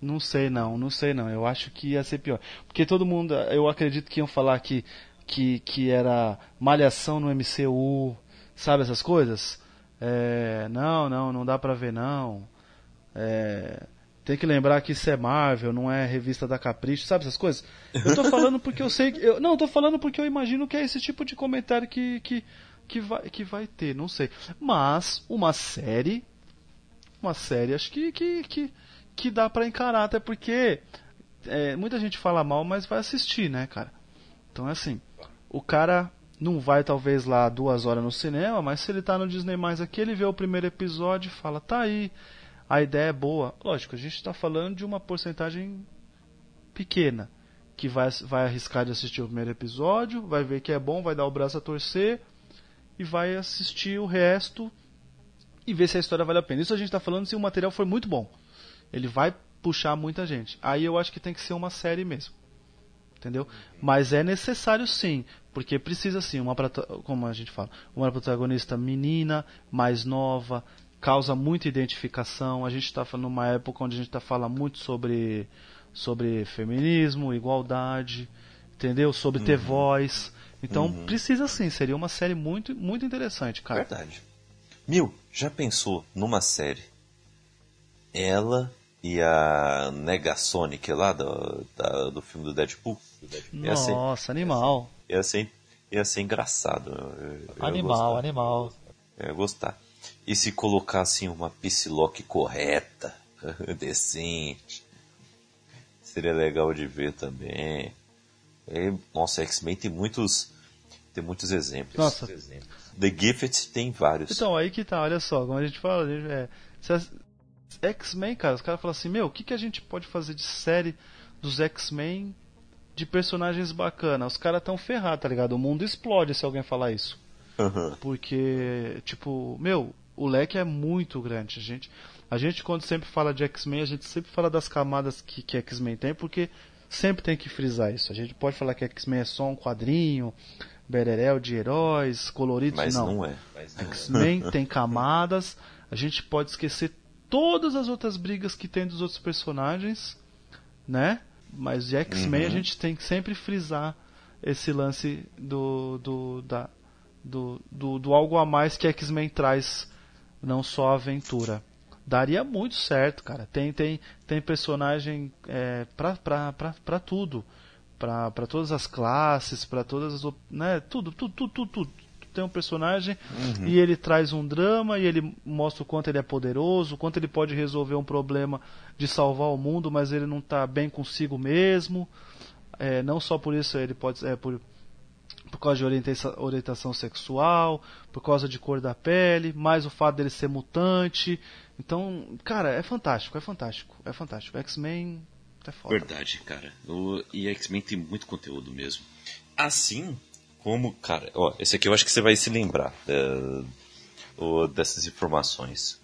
Não sei não, não sei não. Eu acho que ia ser pior. Porque todo mundo, eu acredito que iam falar que, que, que era malhação no MCU, sabe essas coisas? É, não, não, não dá pra ver não. É, tem que lembrar que isso é Marvel, não é revista da Capricho, sabe essas coisas? Eu tô falando porque eu sei. Eu, não, eu tô falando porque eu imagino que é esse tipo de comentário que, que, que vai, que vai ter, não sei. Mas uma série, uma série, acho que que, que, que dá para encarar, até porque é, muita gente fala mal, mas vai assistir, né, cara? Então é assim, o cara não vai talvez lá duas horas no cinema, mas se ele tá no Disney mais aqui, ele vê o primeiro episódio e fala, tá aí, a ideia é boa. Lógico, a gente está falando de uma porcentagem pequena que vai, vai arriscar de assistir o primeiro episódio, vai ver que é bom, vai dar o braço a torcer e vai assistir o resto e ver se a história vale a pena. Isso a gente está falando se o material for muito bom. Ele vai puxar muita gente. Aí eu acho que tem que ser uma série mesmo. Entendeu? Mas é necessário sim, porque precisa sim, uma como a gente fala, uma protagonista menina, mais nova, causa muita identificação. A gente está numa época onde a gente está falando muito sobre sobre feminismo, igualdade, entendeu? Sobre uhum. ter voz. Então uhum. precisa sim, seria uma série muito, muito interessante, cara. Verdade. Mil, já pensou numa série? Ela e a Negasonic lá do, da, do filme do Deadpool? Nossa, ser, animal. Ia ser, ia ser engraçado. Eu, eu animal, animal. Eu ia gostar. E se colocassem uma Psylocke correta, decente, seria legal de ver também. E, nossa, X-Men tem muitos tem muitos exemplos. Nossa. The Gift tem vários. Então, aí que tá, olha só, como a gente fala, é, X-Men, cara, os caras falam assim, meu, o que, que a gente pode fazer de série dos X-Men de personagens bacanas? Os caras tão ferrados, tá ligado? O mundo explode se alguém falar isso. Uhum. Porque, tipo, meu, o leque é muito grande. A gente, a gente quando sempre fala de X-Men, a gente sempre fala das camadas que, que X-Men tem, porque sempre tem que frisar isso. A gente pode falar que X-Men é só um quadrinho, bererel de heróis, coloridos, Mas não. não é. X-Men tem camadas, a gente pode esquecer todas as outras brigas que tem dos outros personagens, né? Mas de X-Men uhum. a gente tem que sempre frisar esse lance do do, da, do, do, do algo a mais que X-Men traz, não só a aventura. Daria muito certo, cara. Tem tem tem personagem é, pra, pra, pra, pra tudo para todas as classes, para todas as, né, tudo, tudo, tudo, tudo, tudo tem um personagem uhum. e ele traz um drama e ele mostra o quanto ele é poderoso, o quanto ele pode resolver um problema de salvar o mundo, mas ele não está bem consigo mesmo. É, não só por isso ele pode é, por por causa de orientação, orientação sexual, por causa de cor da pele, mais o fato dele ser mutante. Então, cara, é fantástico, é fantástico, é fantástico. X-Men é foda. Verdade, cara. O, e X-Men tem muito conteúdo mesmo. Assim como, cara, ó, esse aqui eu acho que você vai se lembrar é, o, dessas informações.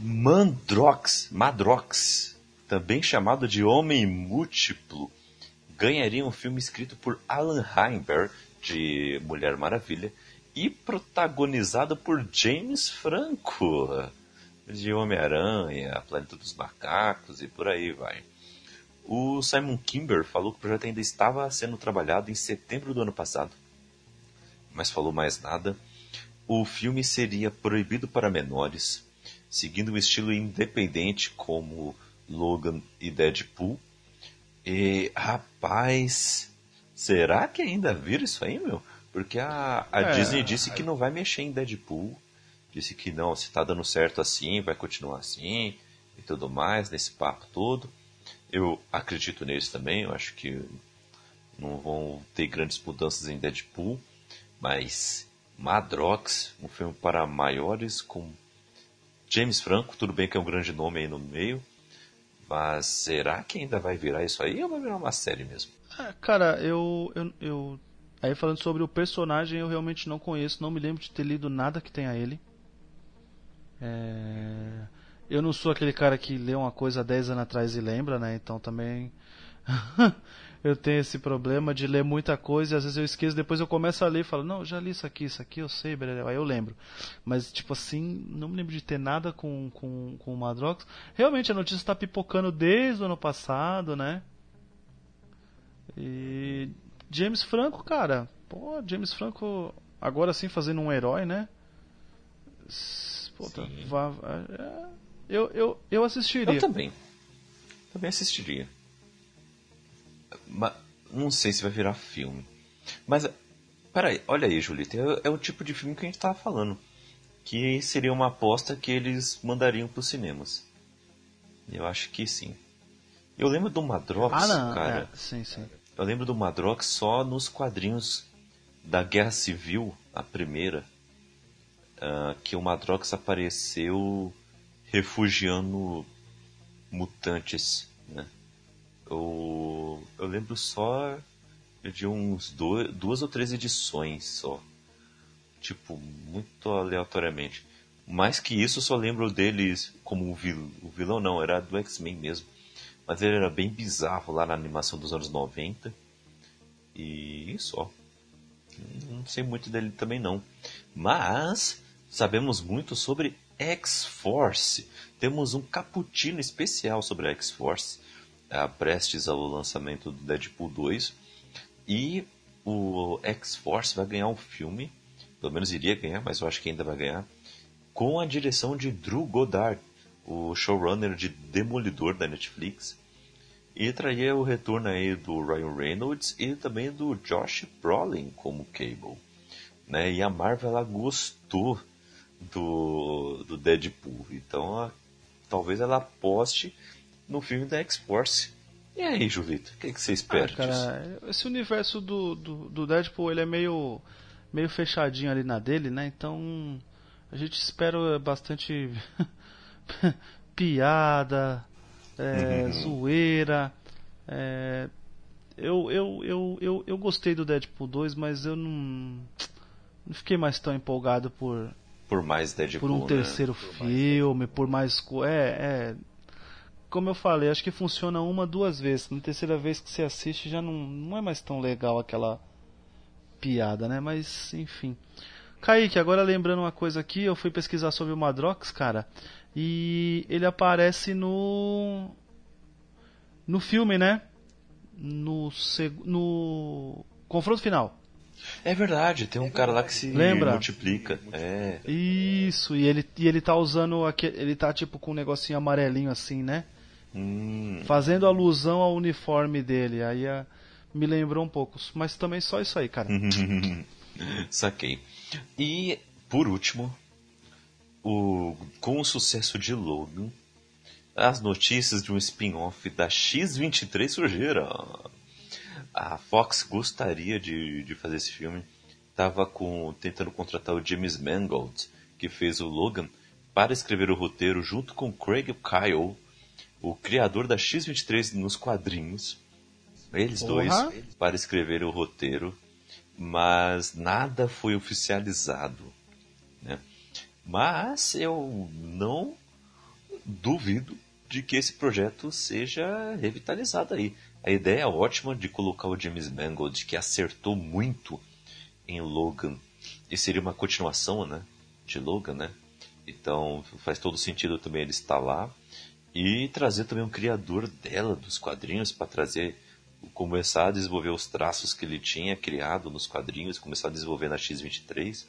Mandrox, Madrox, também chamado de Homem Múltiplo, ganharia um filme escrito por Alan Heinberg, de Mulher Maravilha, e protagonizado por James Franco, de Homem-Aranha, Planeta dos Macacos e por aí vai. O Simon Kimber falou que o projeto ainda estava sendo trabalhado em setembro do ano passado, mas falou mais nada. O filme seria proibido para menores, seguindo um estilo independente como Logan e Deadpool, e, rapaz, será que ainda vira isso aí, meu? Porque a, a é, Disney disse que não vai mexer em Deadpool. Disse que não, se tá dando certo assim, vai continuar assim e tudo mais, nesse papo todo. Eu acredito neles também, eu acho que não vão ter grandes mudanças em Deadpool, mas Madrox, um filme para maiores com James Franco, tudo bem que é um grande nome aí no meio, mas será que ainda vai virar isso aí ou vai virar uma série mesmo? Ah, cara, eu, eu, eu. Aí falando sobre o personagem, eu realmente não conheço, não me lembro de ter lido nada que tenha ele. É... Eu não sou aquele cara que lê uma coisa há 10 anos atrás e lembra, né? Então também. eu tenho esse problema de ler muita coisa e às vezes eu esqueço, depois eu começo a ler e falo, não, já li isso aqui, isso aqui eu sei, beleza. aí eu lembro. Mas, tipo assim, não me lembro de ter nada com, com, com o Madrox. Realmente a notícia está pipocando desde o ano passado, né? E James Franco, cara, pô, James Franco agora sim fazendo um herói, né? Pô, tá, vá, é, eu, eu, eu assistiria. Eu também. Também assistiria. Mas não sei se vai virar filme. Mas, peraí, olha aí, Julita, é, é, o tipo de filme que a gente tava falando. Que seria uma aposta que eles mandariam pros cinemas. Eu acho que sim. Eu lembro do Madrox, ah, não. cara. É, sim, sim. Eu lembro do Madrox só nos quadrinhos da Guerra Civil, a primeira. Uh, que o Madrox apareceu refugiando mutantes, né? Eu, eu lembro só de uns dois, duas ou três edições só. Tipo, muito aleatoriamente. Mais que isso, eu só lembro deles como o vilão. O vilão não, era do X-Men mesmo. Mas ele era bem bizarro lá na animação dos anos 90. E só. Não sei muito dele também não. Mas sabemos muito sobre X-Force. Temos um cappuccino especial sobre a X-Force uh, prestes ao lançamento do Deadpool 2. E o X-Force vai ganhar um filme, pelo menos iria ganhar, mas eu acho que ainda vai ganhar, com a direção de Drew Goddard, o showrunner de Demolidor da Netflix. E traria o retorno aí do Ryan Reynolds e também do Josh Brolin como Cable. Né? E a Marvel ela gostou do, do Deadpool, então talvez ela aposte no filme da X-Force. E aí, Julito, o que, que você espera ah, cara, disso? Esse universo do, do, do, Deadpool, ele é meio, meio fechadinho ali na dele, né? Então, a gente espera bastante piada, é, uhum. zoeira. É, eu, eu, eu, eu, eu gostei do Deadpool 2, mas eu não, não fiquei mais tão empolgado por... Por mais Deadpool, Por um terceiro né? filme, por mais... É, é como eu falei, acho que funciona uma, duas vezes. Na terceira vez que você assiste já não, não é mais tão legal aquela piada, né? Mas, enfim. Kaique, agora lembrando uma coisa aqui, eu fui pesquisar sobre o Madrox, cara, e ele aparece no. no filme, né? No, no confronto final. É verdade, tem um cara lá que se Lembra? multiplica. É. Isso, e ele, e ele tá usando aquele, ele tá tipo com um negocinho amarelinho assim, né? Hum. Fazendo alusão ao uniforme dele. Aí a, me lembrou um pouco. Mas também só isso aí, cara. Saquei. E, por último, o, com o sucesso de Logan, as notícias de um spin-off da X-23 surgiram. A Fox gostaria de, de fazer esse filme. Tava com, tentando contratar o James Mangold, que fez o Logan, para escrever o roteiro junto com Craig Kyle, o criador da X-23 nos quadrinhos. Eles dois, para escrever o roteiro, mas nada foi oficializado. Né? Mas eu não duvido de que esse projeto seja revitalizado aí. A ideia ótima de colocar o James Mangold, que acertou muito em Logan, e seria uma continuação, né, de Logan, né? Então faz todo sentido também ele estar lá e trazer também um criador dela dos quadrinhos para trazer começar a desenvolver os traços que ele tinha criado nos quadrinhos, começar a desenvolver na X23.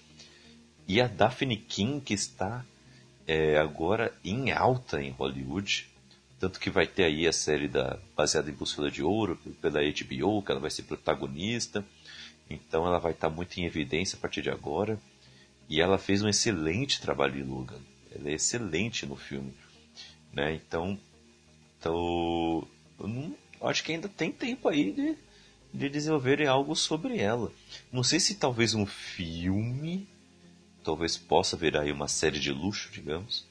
E a Daphne King, que está é, agora em alta em Hollywood. Tanto que vai ter aí a série da, baseada em Bússola de Ouro, pela HBO, que ela vai ser protagonista. Então ela vai estar muito em evidência a partir de agora. E ela fez um excelente trabalho em Logan. Ela é excelente no filme. Né? Então, então eu não, acho que ainda tem tempo aí de, de desenvolverem algo sobre ela. Não sei se talvez um filme, talvez possa virar aí uma série de luxo, digamos.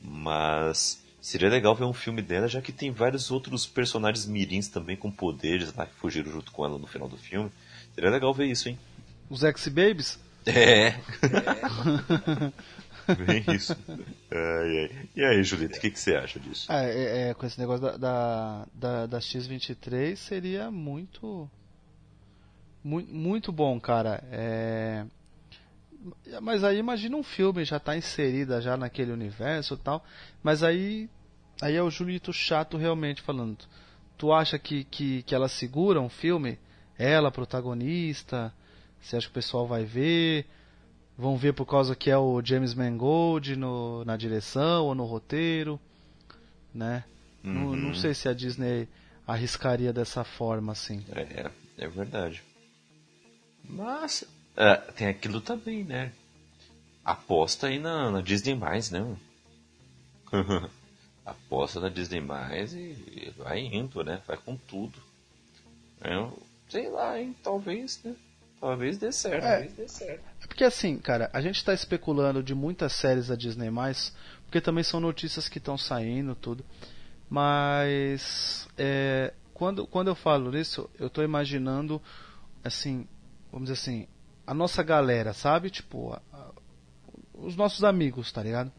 Mas seria legal ver um filme dela, já que tem vários outros personagens mirins também com poderes lá que fugiram junto com ela no final do filme. Seria legal ver isso, hein? Os X-Babies? É. é. Bem isso. Ai, ai. E aí, Julito, o que, que você acha disso? É, é, é, com esse negócio da, da, da, da X23 seria muito. Muito, muito bom, cara. É... Mas aí imagina um filme, já está inserida já naquele universo e tal. Mas aí. Aí é o Julito chato realmente falando. Tu acha que, que, que ela segura um filme? Ela, protagonista? Você acha que o pessoal vai ver? vão ver por causa que é o James Mangold no, na direção ou no roteiro, né? Uhum. Não, não, sei se a Disney arriscaria dessa forma assim. É, é verdade. Mas é, tem aquilo também, né? Aposta aí na, na Disney mais, né? Aposta na Disney mais e vai indo, né? Vai com tudo. Eu, sei lá, hein? Talvez, né? Talvez dê certo. É, talvez dê certo. é porque assim, cara, a gente está especulando de muitas séries da Disney+, porque também são notícias que estão saindo, tudo. Mas é, quando, quando eu falo nisso, eu estou imaginando, assim, vamos dizer assim, a nossa galera, sabe? Tipo, a, a, os nossos amigos, tá ligado?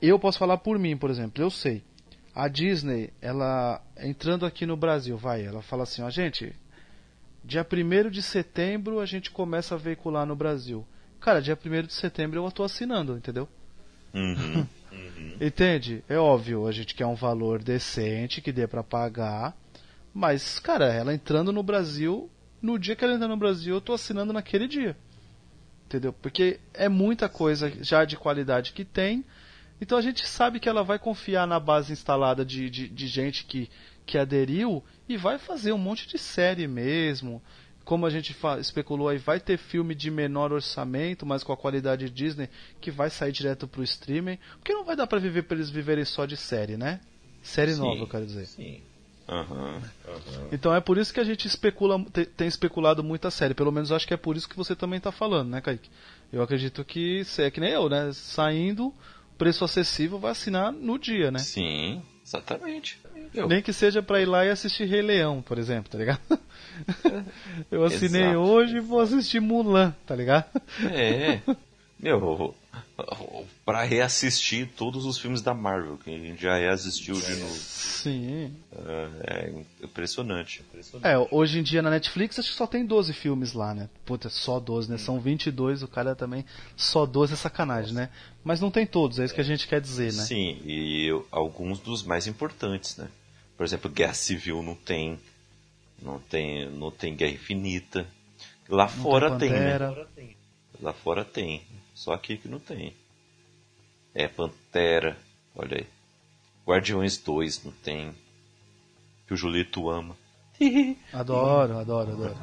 Eu posso falar por mim, por exemplo, eu sei. A Disney, ela entrando aqui no Brasil, vai, ela fala assim, ó, gente, Dia 1 de setembro a gente começa a veicular no Brasil. Cara, dia 1 de setembro eu estou assinando, entendeu? Uhum, uhum. Entende? É óbvio, a gente quer um valor decente que dê para pagar. Mas, cara, ela entrando no Brasil, no dia que ela entrar no Brasil, eu estou assinando naquele dia. Entendeu? Porque é muita coisa já de qualidade que tem. Então a gente sabe que ela vai confiar na base instalada de, de, de gente que, que aderiu e vai fazer um monte de série mesmo. Como a gente especulou aí, vai ter filme de menor orçamento, mas com a qualidade Disney, que vai sair direto pro streaming. Porque não vai dar para viver para eles viverem só de série, né? Série sim, nova, eu quero dizer. Sim. Uhum, uhum. Então é por isso que a gente especula, tem especulado muita série. Pelo menos acho que é por isso que você também está falando, né, Kaique? Eu acredito que é que nem eu, né? Saindo, preço acessível, vai assinar no dia, né? Sim, exatamente. Eu... Nem que seja pra ir lá e assistir Rei Leão, por exemplo, tá ligado? Eu assinei Exato. hoje e vou assistir Mulan, tá ligado? É. Meu, para reassistir todos os filmes da Marvel, que a gente já reassistiu de novo. Sim. É, é impressionante, impressionante. É, hoje em dia na Netflix acho que só tem 12 filmes lá, né? Puta, só 12, né? São 22, o cara também. Só 12 é sacanagem, né? Mas não tem todos, é isso que a gente quer dizer, né? Sim, e alguns dos mais importantes, né? Por exemplo, Guerra Civil não tem. Não tem, não tem Guerra Infinita. Lá não fora tem, tem, né? Lá fora tem. Só aqui que não tem. É Pantera, olha aí. Guardiões 2, não tem. Que o Julito ama. adoro, adoro, adoro.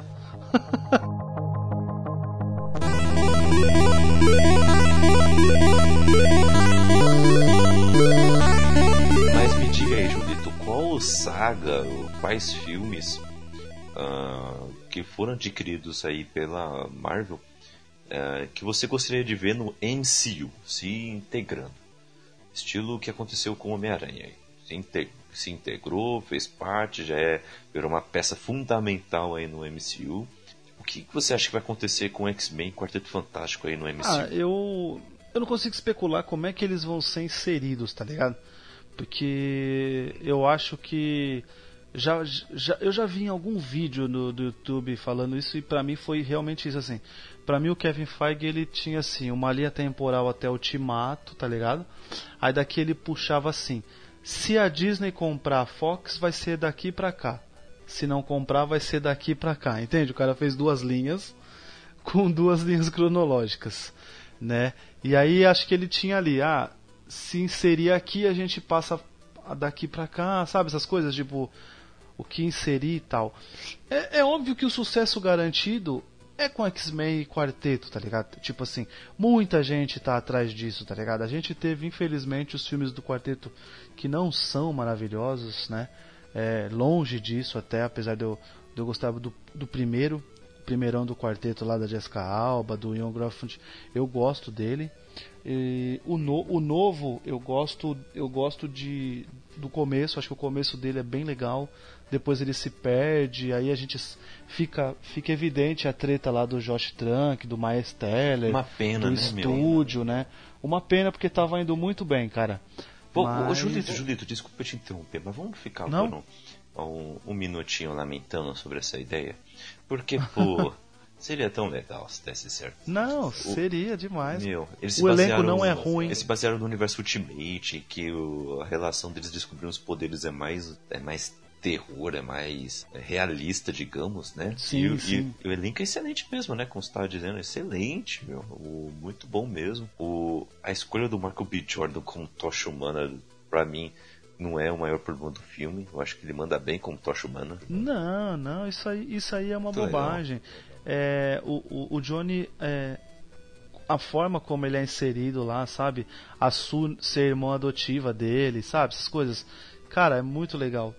Mas me diga aí, Julito, qual saga, quais filmes uh, que foram adquiridos aí pela Marvel uh, que você gostaria de ver no MCU se integrando? Estilo que aconteceu com Homem-Aranha. Se, se integrou, fez parte, já é virou uma peça fundamental aí no MCU. O que você acha que vai acontecer com X-Men Quarteto Fantástico aí no MCU? Ah, eu eu não consigo especular como é que eles vão ser inseridos, tá ligado? Porque eu acho que já, já eu já vi em algum vídeo no do YouTube falando isso e para mim foi realmente isso assim. Para mim o Kevin Feige ele tinha assim uma linha temporal até o Ultimato, tá ligado? Aí daqui ele puxava assim: se a Disney comprar a Fox vai ser daqui para cá. Se não comprar vai ser daqui para cá. Entende? O cara fez duas linhas com duas linhas cronológicas, né? E aí acho que ele tinha ali, ah, se inserir aqui a gente passa daqui para cá, sabe essas coisas tipo o que inserir e tal. É, é óbvio que o sucesso garantido é com X-Men e Quarteto, tá ligado? Tipo assim, muita gente tá atrás disso, tá ligado? A gente teve, infelizmente, os filmes do Quarteto que não são maravilhosos, né? É, longe disso até, apesar de eu, de eu gostar do, do primeiro, primeirão do quarteto lá da Jessica Alba, do Ian Groffund, eu gosto dele. E o, no, o novo eu gosto eu gosto de do começo, acho que o começo dele é bem legal. Depois ele se perde, aí a gente fica fica evidente a treta lá do Josh Trank, do Miles Teller, Uma pena, do né, estúdio, né? Uma pena porque tava indo muito bem, cara. Pô, Mas- ô, Julito, Julito, desculpa te interromper, mas vamos ficar Não. por um, um, um minutinho lamentando sobre essa ideia? Porque, pô, seria tão legal se desse certo. Não, seria demais. Meu, O elenco não é ruim. Eles se basearam no universo Ultimate, que o- a relação deles descobrindo os poderes é mais, é mais terror, é mais realista, digamos, né? Sim, e, o- sim. e o elenco é excelente mesmo, né? Como você estava dizendo, excelente, meu. O- muito bom mesmo. O, a escolha do Michael B. Jordan como Tocha Humana, pra mim, não é o maior problema do filme. Eu acho que ele manda bem como Tocha Humana. Não, não, isso aí, isso aí é uma legal. É, o, o, o Johnny, é, a forma como ele é inserido lá, sabe? A Su ser irmã adotiva dele, sabe? Essas coisas. Cara, é muito legal.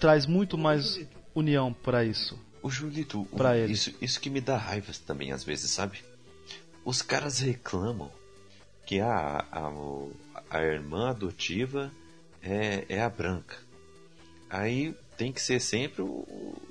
Traz muito mais união pra isso. O Julito, o- Pra ele. Isso, isso que me dá raiva também às vezes, sabe? Os caras reclamam que a, a, o- a irmã adotiva é, é a branca. Aí tem que ser sempre o,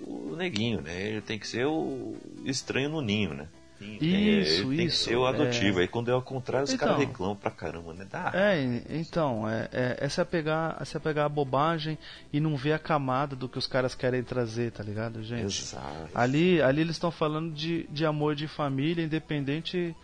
o neguinho, né? Ele tem que ser o estranho no ninho, né? Isso, Ele tem que isso, ser o adotivo. é. Aí quando é ao contrário, os Então. caras reclamam pra caramba, né? Dá. É, então, é, é, é se apegar, é se apegar a bobagem e não ver a camada do que os caras querem trazer, tá ligado, gente? Exato. Ali, ali eles estão falando de, de amor de família, independente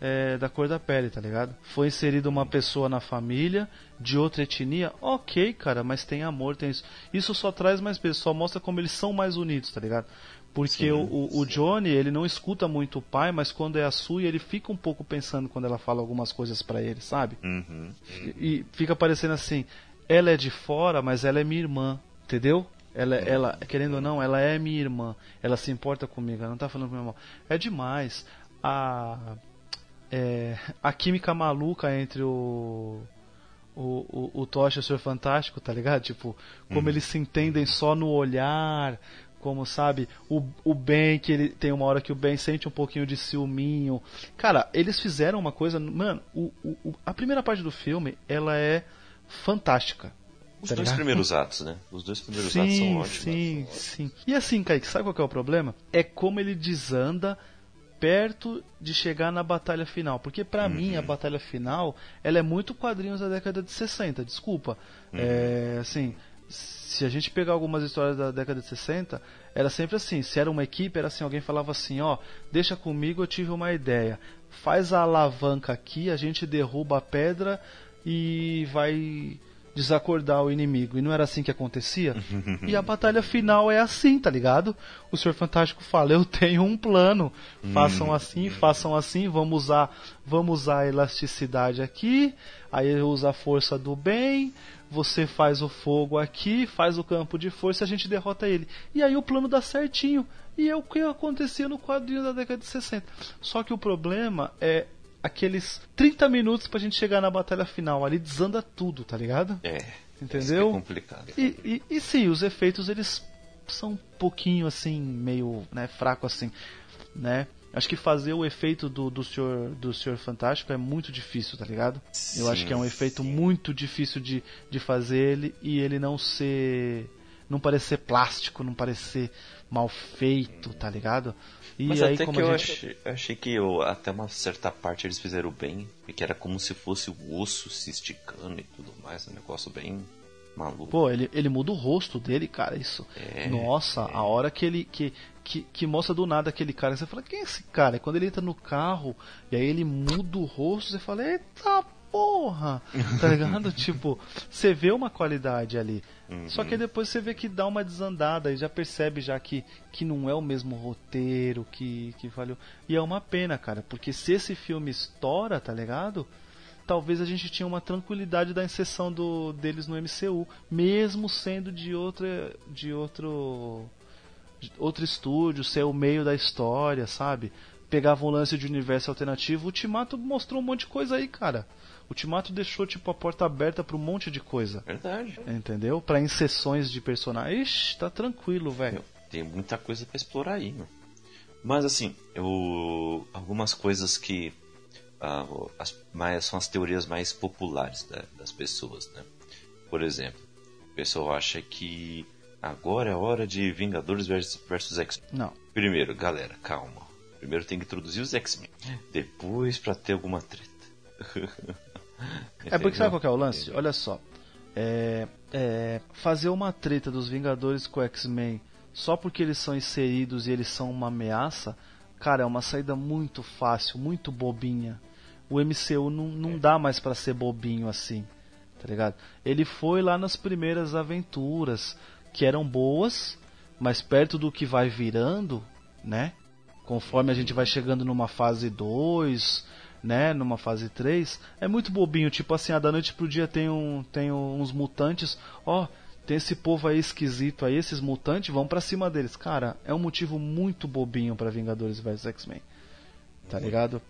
é, da cor da pele, tá ligado? Foi inserida uma pessoa na família de outra etnia, ok, cara, mas tem amor, tem isso. Isso só traz mais peso, só mostra como eles são mais unidos, tá ligado? Porque Sim, o, o, o Johnny, ele não escuta muito o pai, mas quando é a Sue, ele fica um pouco pensando quando ela fala algumas coisas pra ele, sabe? Uhum. E, e fica parecendo assim, ela é de fora, mas ela é minha irmã, entendeu? Ela, ela, querendo ou não, ela é minha irmã. Ela se importa comigo, ela não tá falando com meu irmão. É demais. A, é, a química maluca entre o. O, o, o Tocha e o Senhor Fantástico, tá ligado? Tipo, como eles se entendem só no olhar, como sabe, o, o Ben, que ele tem uma hora que o Ben sente um pouquinho de ciúminho. Cara, eles fizeram uma coisa. Mano, o, o, a primeira parte do filme, ela é fantástica. Os Tá dois ligado? primeiros atos, né? Os dois primeiros atos são Sim, ótimos. sim, sim. E assim, Kaique, sabe qual que é o problema? É como ele desanda perto de chegar na batalha final. Porque pra mim, a batalha final, ela é muito quadrinhos da década de 60, desculpa. É, assim, se a gente pegar algumas histórias da década de 60, era sempre assim, se era uma equipe, era assim, alguém falava assim, ó, deixa comigo, eu tive uma ideia. Faz a alavanca aqui, a gente derruba a pedra e vai desacordar o inimigo. E não era assim que acontecia? e a batalha final é assim, tá ligado? O Senhor Fantástico fala: "Eu tenho um plano. Façam assim, façam assim, vamos usar, vamos usar a elasticidade aqui, aí usa a força do bem, você faz o fogo aqui, faz o campo de força, a gente derrota ele. E aí o plano dá certinho. E é o que acontecia no quadrinho da década de 60. Só que o problema é aqueles 30 minutos pra gente chegar na batalha final. Ali desanda tudo, tá ligado? É, Entendeu? É complicado. E, e, e sim, os efeitos eles são um pouquinho assim, meio né, fraco assim, né? Acho que fazer o efeito do, do, senhor, do Senhor Fantástico é muito difícil, tá ligado? Sim, Eu acho que é um efeito sim. muito difícil de, de fazer ele e ele não ser. não parecer plástico, não parecer mal feito, tá ligado? E Mas aí, até que eu, gente... achei, achei que eu, até uma certa parte eles fizeram bem, que era como se fosse o osso se esticando e tudo mais, um negócio bem maluco. Pô, ele, ele muda o rosto dele, cara, isso. É, Nossa, é. a hora que ele que, que, que mostra do nada aquele cara, você fala, quem é esse cara? E quando ele entra no carro, e aí ele muda o rosto, você fala, eita porra! Tá ligado? tipo, você vê uma qualidade ali. Uhum. Só que depois você vê que dá uma desandada e já percebe já que, que não é o mesmo roteiro que, que falhou. E é uma pena, cara, porque se esse filme estoura, tá ligado? talvez a gente tinha uma tranquilidade da inserção do, deles no MCU, mesmo sendo de outra de outro de outro estúdio, ser o meio da história, sabe? Pegava um lance de universo alternativo, o Ultimato mostrou um monte de coisa aí, cara. O Ultimato deixou tipo a porta aberta para um monte de coisa. Verdade. Entendeu? Para inserções de personagens. Ixi, tá tranquilo, velho. Tem muita coisa para explorar aí, mano. Mas assim, eu algumas coisas que uh, as, mais, são as teorias mais populares da, das pessoas, né? Por exemplo, o pessoal acha que agora é hora de Vingadores versus X-Men. Não. Primeiro, galera, calma. Primeiro tem que introduzir os X-Men. Depois para ter alguma treta. é porque sabe qual é o lance? Olha só. É, é, fazer uma treta dos Vingadores com o X-Men só porque eles são inseridos e eles são uma ameaça, cara, é uma saída muito fácil, muito bobinha o MCU não, não dá mais para ser bobinho assim, tá ligado? Ele foi lá nas primeiras aventuras, que eram boas, mas perto do que vai virando, né? Conforme a gente vai chegando numa fase 2, né, numa fase 3, é muito bobinho, tipo assim, a da noite pro dia tem um tem uns mutantes, ó, tem esse povo aí esquisito aí, esses mutantes, vão para cima deles. Cara, é um motivo muito bobinho para Vingadores vs X-Men. Tá ligado?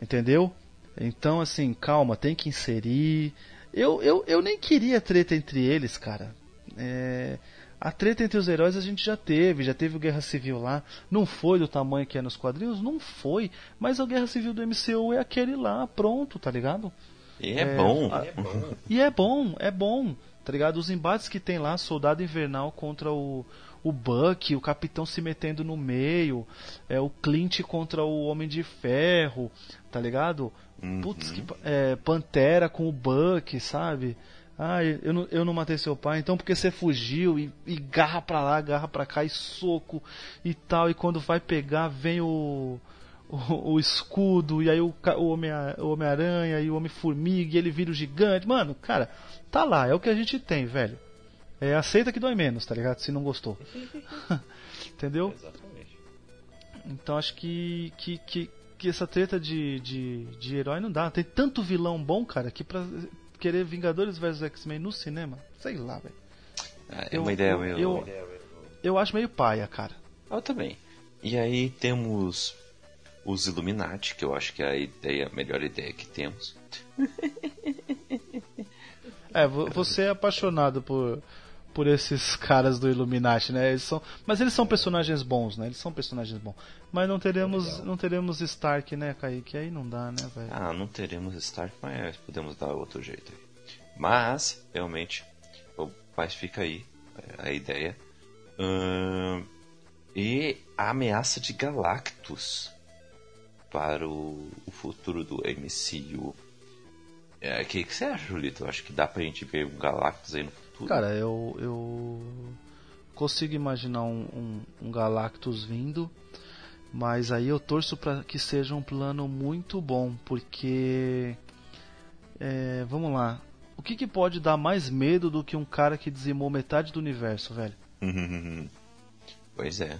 Entendeu? Então, assim, calma, tem que inserir. Eu, eu, eu nem queria treta entre eles, cara. É, a treta entre os heróis a gente já teve, já teve o Guerra Civil lá. Não foi do tamanho que é nos quadrinhos? Não foi. Mas a Guerra Civil do MCU é aquele lá, pronto, tá ligado? E é, é bom. A, é bom. E é bom, é bom. Tá ligado? Os embates que tem lá, Soldado Invernal contra o, o Buck, o Capitão se metendo no meio, é o Clint contra o Homem de Ferro, tá ligado? Uhum. Putz, que, é, Pantera com o Buck, sabe? Ah, eu não, eu não matei seu pai, então porque você fugiu e, e garra pra lá, garra pra cá e soco e tal, e quando vai pegar vem o, o, o escudo, e aí o, o Homem-Aranha Homem e o Homem-Formiga, e ele vira o gigante. Mano, cara, tá lá, é o que a gente tem, velho. É, aceita que dói menos, tá ligado? Se não gostou. Entendeu? Exatamente. Então acho que, que, que, que essa treta de, de, de herói não dá. Tem tanto vilão bom, cara, que pra querer Vingadores vs X-Men no cinema, sei lá, velho. É, é uma ideia meio. Eu, eu acho meio paia, cara. Eu também. E aí temos os Illuminati, que eu acho que é a ideia, a melhor ideia que temos. é, você é apaixonado por por esses caras do Illuminati, né? Eles são, mas eles são personagens bons, né? Eles são personagens bons. Mas não teremos, não teremos Stark, né, Kaique? Aí não dá, né, velho? Ah, não teremos Stark, mas podemos dar outro jeito. Mas, realmente, mas fica aí a ideia. Hum, e a ameaça de Galactus para o, o futuro do MCU. O é, que, que você acha, Julito? Acho que dá pra gente ver um Galactus aí no futuro Cara, eu, eu consigo imaginar um, um, um Galactus vindo, mas aí eu torço para que seja um plano muito bom, porque é, vamos lá, o que, que pode dar mais medo do que um cara que dizimou metade do universo, velho? pois é.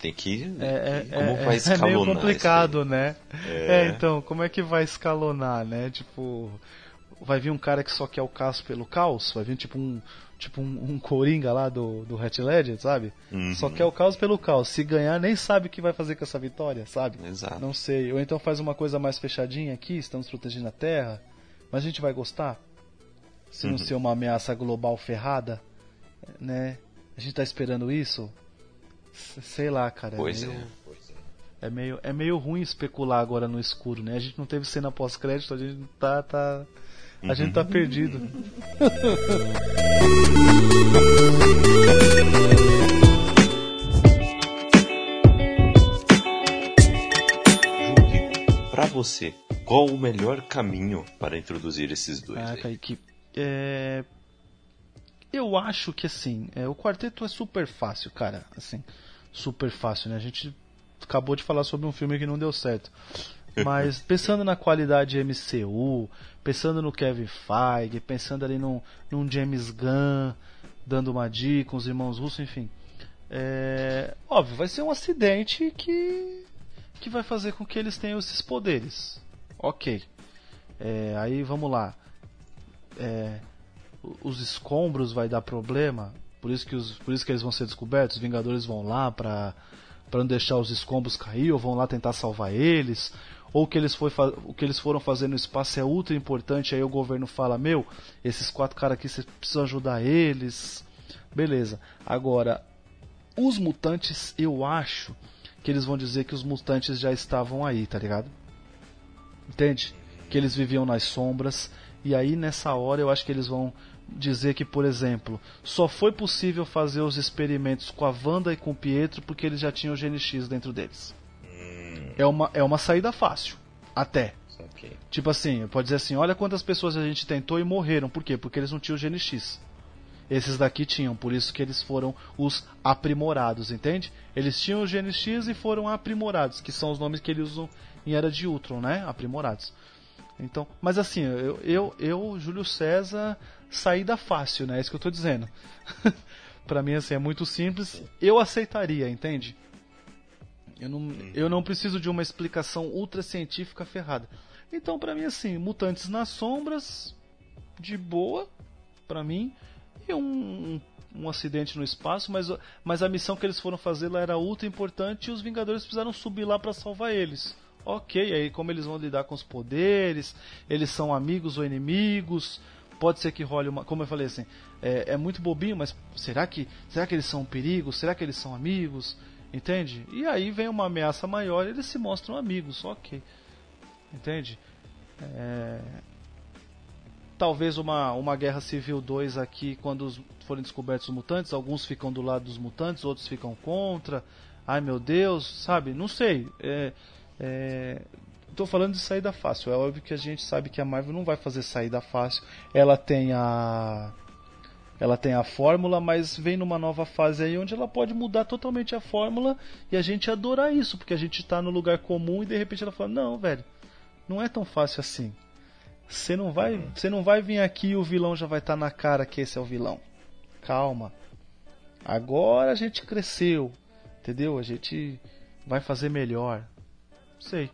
Tem que. É, é, como é, vai escalonar? É meio complicado, né? É. é, então, como é que vai escalonar, né? Tipo, vai vir um cara que só quer o caos pelo caos, vai vir tipo um tipo um, um coringa lá do, do Hat Ledger, sabe? Uhum. Só quer o caos pelo caos. Se ganhar, nem sabe o que vai fazer com essa vitória, sabe? Exato. Não sei. Ou então faz uma coisa mais fechadinha aqui, estamos protegendo a Terra, mas a gente vai gostar? Se não uhum. ser uma ameaça global ferrada, né? A gente tá esperando isso? Sei lá, cara. É pois é. Meio, é. é. meio, é meio ruim especular agora no escuro, né? A gente não teve cena pós-crédito, a gente tá. tá a gente tá perdido. para você, qual o melhor caminho para introduzir esses dois? Ah, Kaique, é... eu acho que assim, é, o quarteto é super fácil, cara, assim, super fácil, né? A gente acabou de falar sobre um filme que não deu certo. Mas pensando na qualidade MCU, pensando no Kevin Feige, pensando ali num, num James Gunn, dando uma dica, com os irmãos russos, enfim. É, óbvio, vai ser um acidente que que vai fazer com que eles tenham esses poderes. Ok. É, aí vamos lá. É, os escombros vai dar problema. Por isso, que os, por isso que eles vão ser descobertos. Os Vingadores vão lá para para não deixar os escombros cair, ou vão lá tentar salvar eles, ou o que eles, foi, o que eles foram fazer no espaço é ultra importante, aí o governo fala, meu, esses quatro caras aqui, você precisa ajudar eles. Beleza. Agora, os mutantes, eu acho que eles vão dizer que os mutantes já estavam aí, tá ligado? Entende? Que eles viviam nas sombras. E aí nessa hora eu acho que eles vão dizer que, por exemplo, só foi possível fazer os experimentos com a Wanda e com o Pietro porque eles já tinham o GNX dentro deles. Hum. É, uma, é uma saída fácil. Até. Okay. Tipo assim, pode dizer assim, olha quantas pessoas a gente tentou e morreram. Por quê? Porque eles não tinham o GNX. Esses daqui tinham, por isso que eles foram os aprimorados, entende? Eles tinham o GNX e foram aprimorados, que são os nomes que eles usam em Era de Ultron, né? Aprimorados. Então, mas assim, eu, eu, eu Júlio César, saída fácil, né? É isso que eu tô dizendo. para mim, assim, é muito simples. Eu aceitaria, entende? Eu não, eu não preciso de uma explicação ultra científica ferrada. Então, para mim, assim, mutantes nas sombras, de boa, para mim e um, um, um, acidente no espaço, mas, mas a missão que eles foram fazer lá era ultra importante e os Vingadores precisaram subir lá para salvar eles. Ok, aí como eles vão lidar com os poderes, eles são amigos ou inimigos, pode ser que role uma. Como eu falei assim, é, é, muito bobinho, mas será que, será que eles são um perigo? Será que eles são amigos? Entende? E aí vem uma ameaça maior e eles se mostram amigos, ok. Entende? É, talvez uma, uma Guerra Civil 2 aqui, quando forem descobertos os mutantes, alguns ficam do lado dos mutantes, outros ficam contra. Ai meu Deus, sabe? Não sei. É, é, tô falando de saída fácil. É óbvio que a gente sabe que a Marvel não vai fazer saída fácil. Ela tem a. Ela tem a fórmula, mas vem numa nova fase aí onde ela pode mudar totalmente a fórmula e a gente adorar isso, porque a gente está no lugar comum e de repente ela fala: Não, velho, não é tão fácil assim. Você não vai, você não vai vir aqui e o vilão já vai estar tá na cara que esse é o vilão. Calma. Agora a gente cresceu, entendeu? A gente vai fazer melhor. Sei.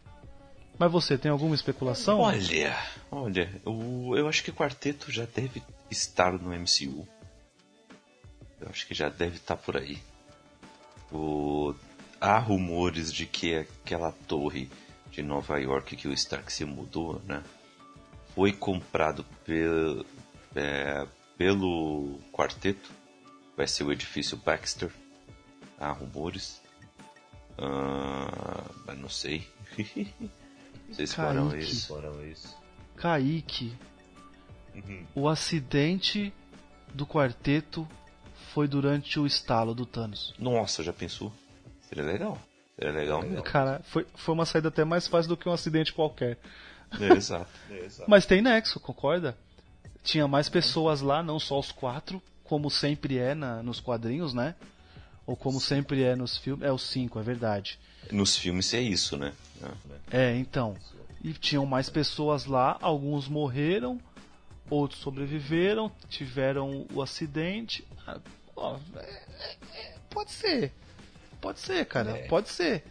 Mas você tem alguma especulação? Olha, olha, eu, eu acho que o quarteto já deve estar no MCU. Eu acho que já deve estar por aí. O, há rumores de que aquela torre de Nova York que o Stark se mudou, né? foi comprado pel, é, pelo quarteto. Vai ser o edifício Baxter. Há rumores. Mas não sei. Vocês foram isso. foram isso. Kaique. Uhum. O acidente do quarteto foi durante o estalo do Thanos. Nossa, já pensou? Seria legal. Seria legal mesmo. Cara, foi, foi uma saída até mais fácil do que um acidente qualquer. É, exato. É, exato. Mas tem nexo, concorda? Tinha mais pessoas lá, não só os quatro, como sempre é na, nos quadrinhos, né? Ou como Sim. sempre é nos filmes. É os cinco, é verdade. Nos filmes é isso, né? É, então. E tinham mais pessoas lá, alguns morreram, outros sobreviveram, tiveram o acidente. Ah, ó, é, é, pode ser. Pode ser, cara. É. Pode ser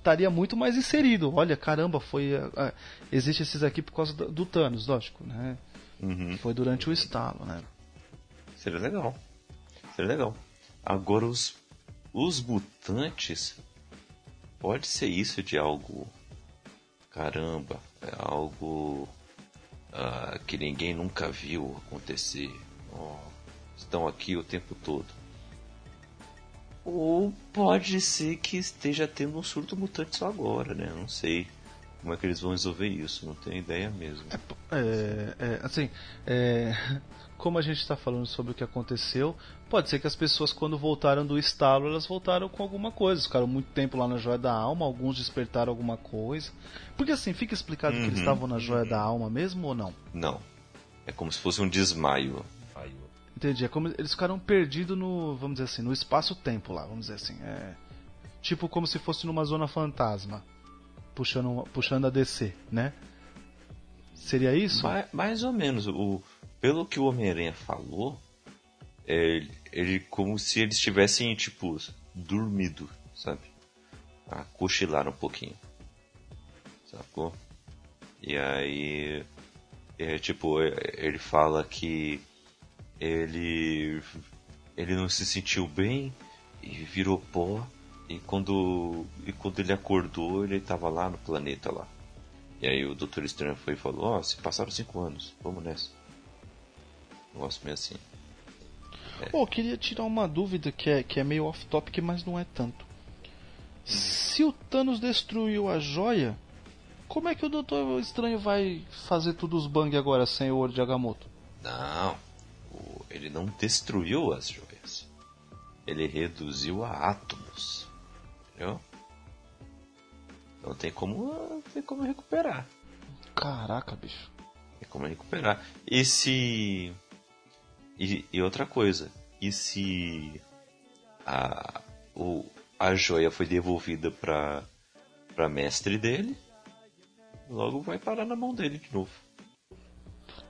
estaria muito mais inserido. Olha, caramba, foi. Uh, existe esses aqui por causa do, do Thanos, lógico, né? Uhum. Foi durante o estalo, né? Seria legal. Seria legal. Agora os, os mutantes. Pode ser isso de algo. Caramba, é algo. Uh, que ninguém nunca viu acontecer. Oh, estão aqui o tempo todo. Ou pode ser que esteja tendo um surto mutante só agora, né? Não sei como é que eles vão resolver isso, não tenho ideia mesmo. É, é assim, é, como a gente está falando sobre o que aconteceu, pode ser que as pessoas, quando voltaram do estalo, elas voltaram com alguma coisa. Ficaram muito tempo lá na Joia da Alma, alguns despertaram alguma coisa. Porque assim, fica explicado uhum, que eles uhum. estavam na Joia uhum. da Alma mesmo ou não? Não. É como se fosse um desmaio. Entendi. É como eles ficaram perdidos no, vamos dizer assim, no espaço-tempo lá, vamos dizer assim. É, tipo como se fosse numa zona fantasma. Puxando, puxando a DC, né? Seria isso? Mais, mais ou menos. O, pelo que o Homem-Aranha falou, é, ele como se eles tivessem, tipo, dormido, sabe? Ah, cochilaram um pouquinho. Sacou? E aí. É, tipo, é, ele fala que ele. Ele não se sentiu bem e virou pó. E quando, e quando ele acordou, ele estava lá no planeta lá. E aí o Dr. Estranho foi e falou: Ó, oh, se passaram cinco anos, vamos nessa. Um negócio meio assim. É. Oh, queria tirar uma dúvida que é, que é meio off-topic, mas não é tanto. Hum. Se o Thanos destruiu a joia, como é que o Doutor Estranho vai fazer tudo os bang agora sem o olho de Agamotto? Não, ele não destruiu as joias. Ele reduziu a átomos. Entendeu? Não tem como, tem como recuperar. Caraca, bicho. Tem como recuperar. E se e, e outra coisa, e se a, o, a joia foi devolvida para para mestre dele, logo vai parar na mão dele de novo.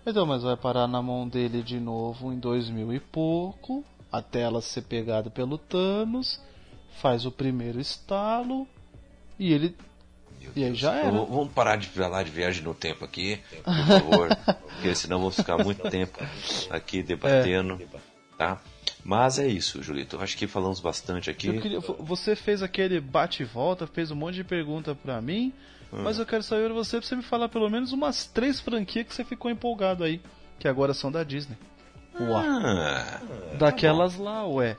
Então, mas vai parar na mão dele de novo em dois mil e pouco, até ela ser pegada pelo Thanos, faz o primeiro estalo e ele meu e aí já era. Vamos parar de falar de viagem no tempo aqui, por favor, porque senão vamos ficar muito tempo aqui debatendo, é. tá? Mas é isso, Julito. Acho que falamos bastante aqui. Queria, você fez aquele bate e volta, fez um monte de pergunta para mim, hum. mas eu quero saber você pra você me falar pelo menos umas três franquias que você ficou empolgado aí, que agora são da Disney. Uau. Ah, Daquelas tá lá, ué.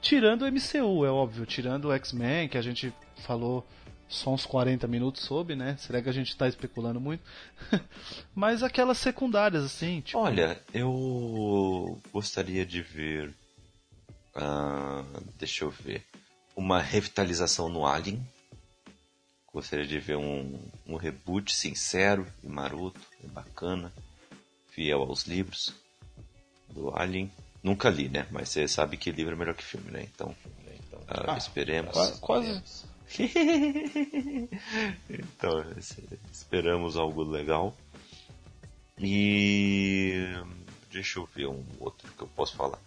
Tirando o MCU, é óbvio, tirando o X-Men, que a gente falou só uns 40 minutos sobre, né? Será que a gente está especulando muito? Mas aquelas secundárias, assim, tipo... Olha, eu gostaria de ver. Uh, deixa eu ver. Uma revitalização no Alien. Gostaria de ver um, um reboot sincero e maroto, e bacana, fiel aos livros do Alien. Nunca li, né? Mas você sabe que livro é melhor que filme, né? Então, uh, ah, esperemos. Quase, então, esperamos algo legal. E. Deixa eu ver um outro que eu posso falar.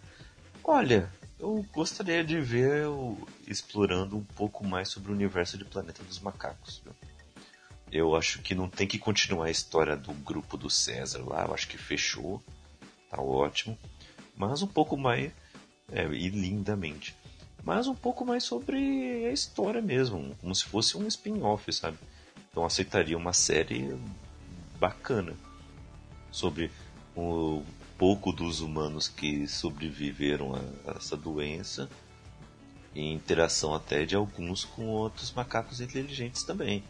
Olha, eu gostaria de ver eu explorando um pouco mais sobre o universo de Planeta dos Macacos. Eu acho que não tem que continuar a história do grupo do César lá, eu acho que fechou, tá ótimo. Mas um pouco mais. É, e lindamente mas um pouco mais sobre a história mesmo, como se fosse um spin-off, sabe? Então aceitaria uma série bacana sobre o pouco dos humanos que sobreviveram a essa doença e interação até de alguns com outros macacos inteligentes também.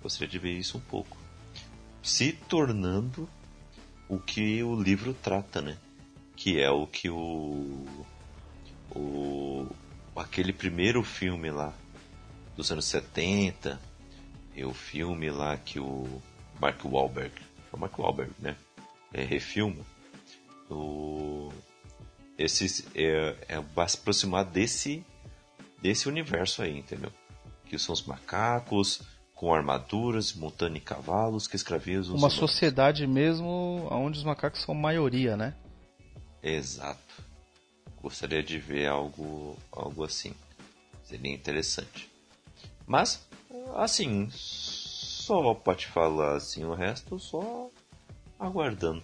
Gostaria de ver isso um pouco. Se tornando o que o livro trata, né? Que é o que o, o aquele primeiro filme lá dos anos 70, e o filme lá que o Mark Wahlberg, é o Mark Wahlberg, né? É, refilma. O, esse é, é se aproximar desse desse universo aí, entendeu? Que são os macacos com armaduras, montando em cavalos que escravizam Uma sociedade mesmo onde os macacos são maioria, né? Exato gostaria de ver algo, algo assim. Seria interessante. Mas, assim, só pode falar assim, o resto só aguardando.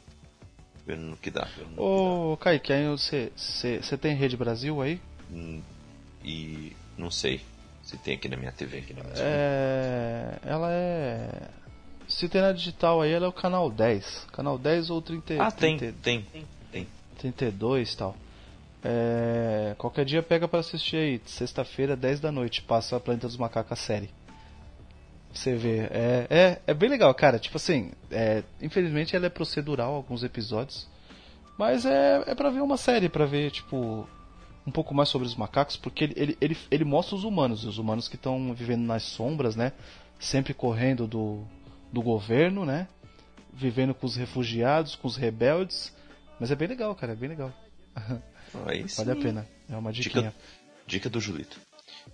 Vendo no que dá. Ô, Kaique, aí você, você, você tem Rede Brasil aí? Hum, e não sei se tem aqui na minha TV. Aqui na minha é... Ela é se tem na digital aí, ela é o canal 10. Canal 10 ou 30, ah, 30, tem, tem, tem. 32 e tal. É, qualquer dia pega para assistir aí. Sexta-feira, 10 da noite, passa a Planeta dos Macacos série. Você vê. É, é, é bem legal, cara. Tipo assim, é, infelizmente ela é procedural, alguns episódios. Mas é, é pra ver uma série, pra ver, tipo, um pouco mais sobre os macacos, porque ele, ele, ele, ele mostra os humanos, os humanos que estão vivendo nas sombras, né? Sempre correndo do, do governo, né? Vivendo com os refugiados, com os rebeldes. Mas é bem legal, cara, é bem legal. Aí vale a pena. É uma diquinha. Dica, dica do Julito.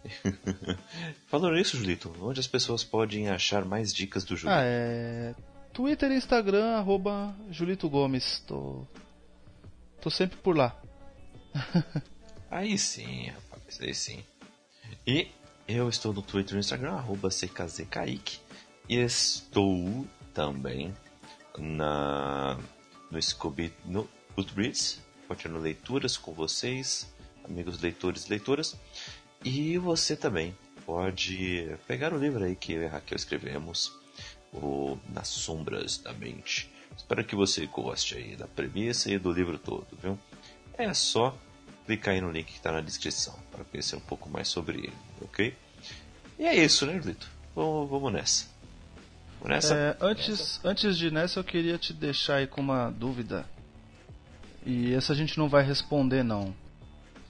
Falando nisso, Julito, onde as pessoas podem achar mais dicas do Julito? Ah, é. Twitter e Instagram, arroba Julito Gomes. Tô. Tô sempre por lá. aí sim, rapaz, aí sim. E eu estou no Twitter e no Instagram, arroba CKZKaique. E estou também na, no Scooby no Goodreads, continuando leituras com vocês, amigos leitores e leitoras. E você também pode pegar o livro aí que eu e a Raquel escrevemos, o Nas Sombras da Mente. Espero que você goste aí da premissa e do livro todo, viu? É só clicar aí no link que está na descrição para conhecer um pouco mais sobre ele, ok? E é isso, né, Lito? Vamos, vamos nessa. Vamos nessa? É, antes, antes de nessa, eu queria te deixar aí com uma dúvida. E essa a gente não vai responder, não.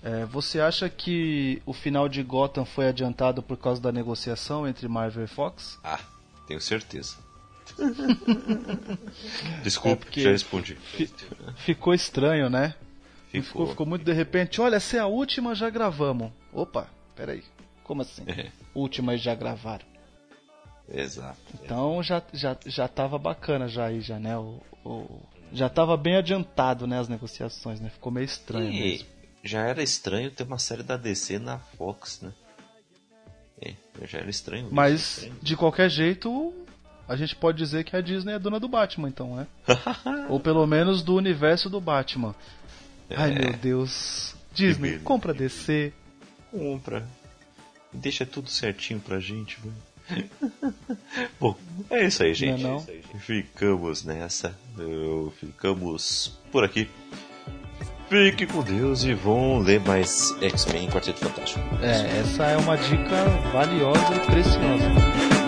É, você acha que o final de Gotham foi adiantado por causa da negociação entre Marvel e Fox? Ah, tenho certeza. Desculpe, é já respondi. Ficou estranho, né? Ficou. ficou. ficou. muito de repente. Olha, se é a última, já gravamos. Opa, peraí. Como assim? É. Última e já gravaram. Exato. Então já, já, já tava bacana já aí, já, né? O, o, já tava bem adiantado, né, as negociações, né? Ficou meio estranho e... mesmo já era estranho ter uma série da DC na Fox, né? É, já era estranho. Mas, estranho. de qualquer jeito, a gente pode dizer que a Disney é dona do Batman, então, né? Ou pelo menos do universo do Batman. É. Ai meu Deus. Disney, compra DC. Compra. Deixa tudo certinho pra gente, velho. Bom, é isso aí, gente. Não, é não. Ficamos nessa. Ficamos por aqui. Fique com Deus e vão ler mais X-Men Quarteto Fantástico. É, essa é uma dica valiosa e preciosa.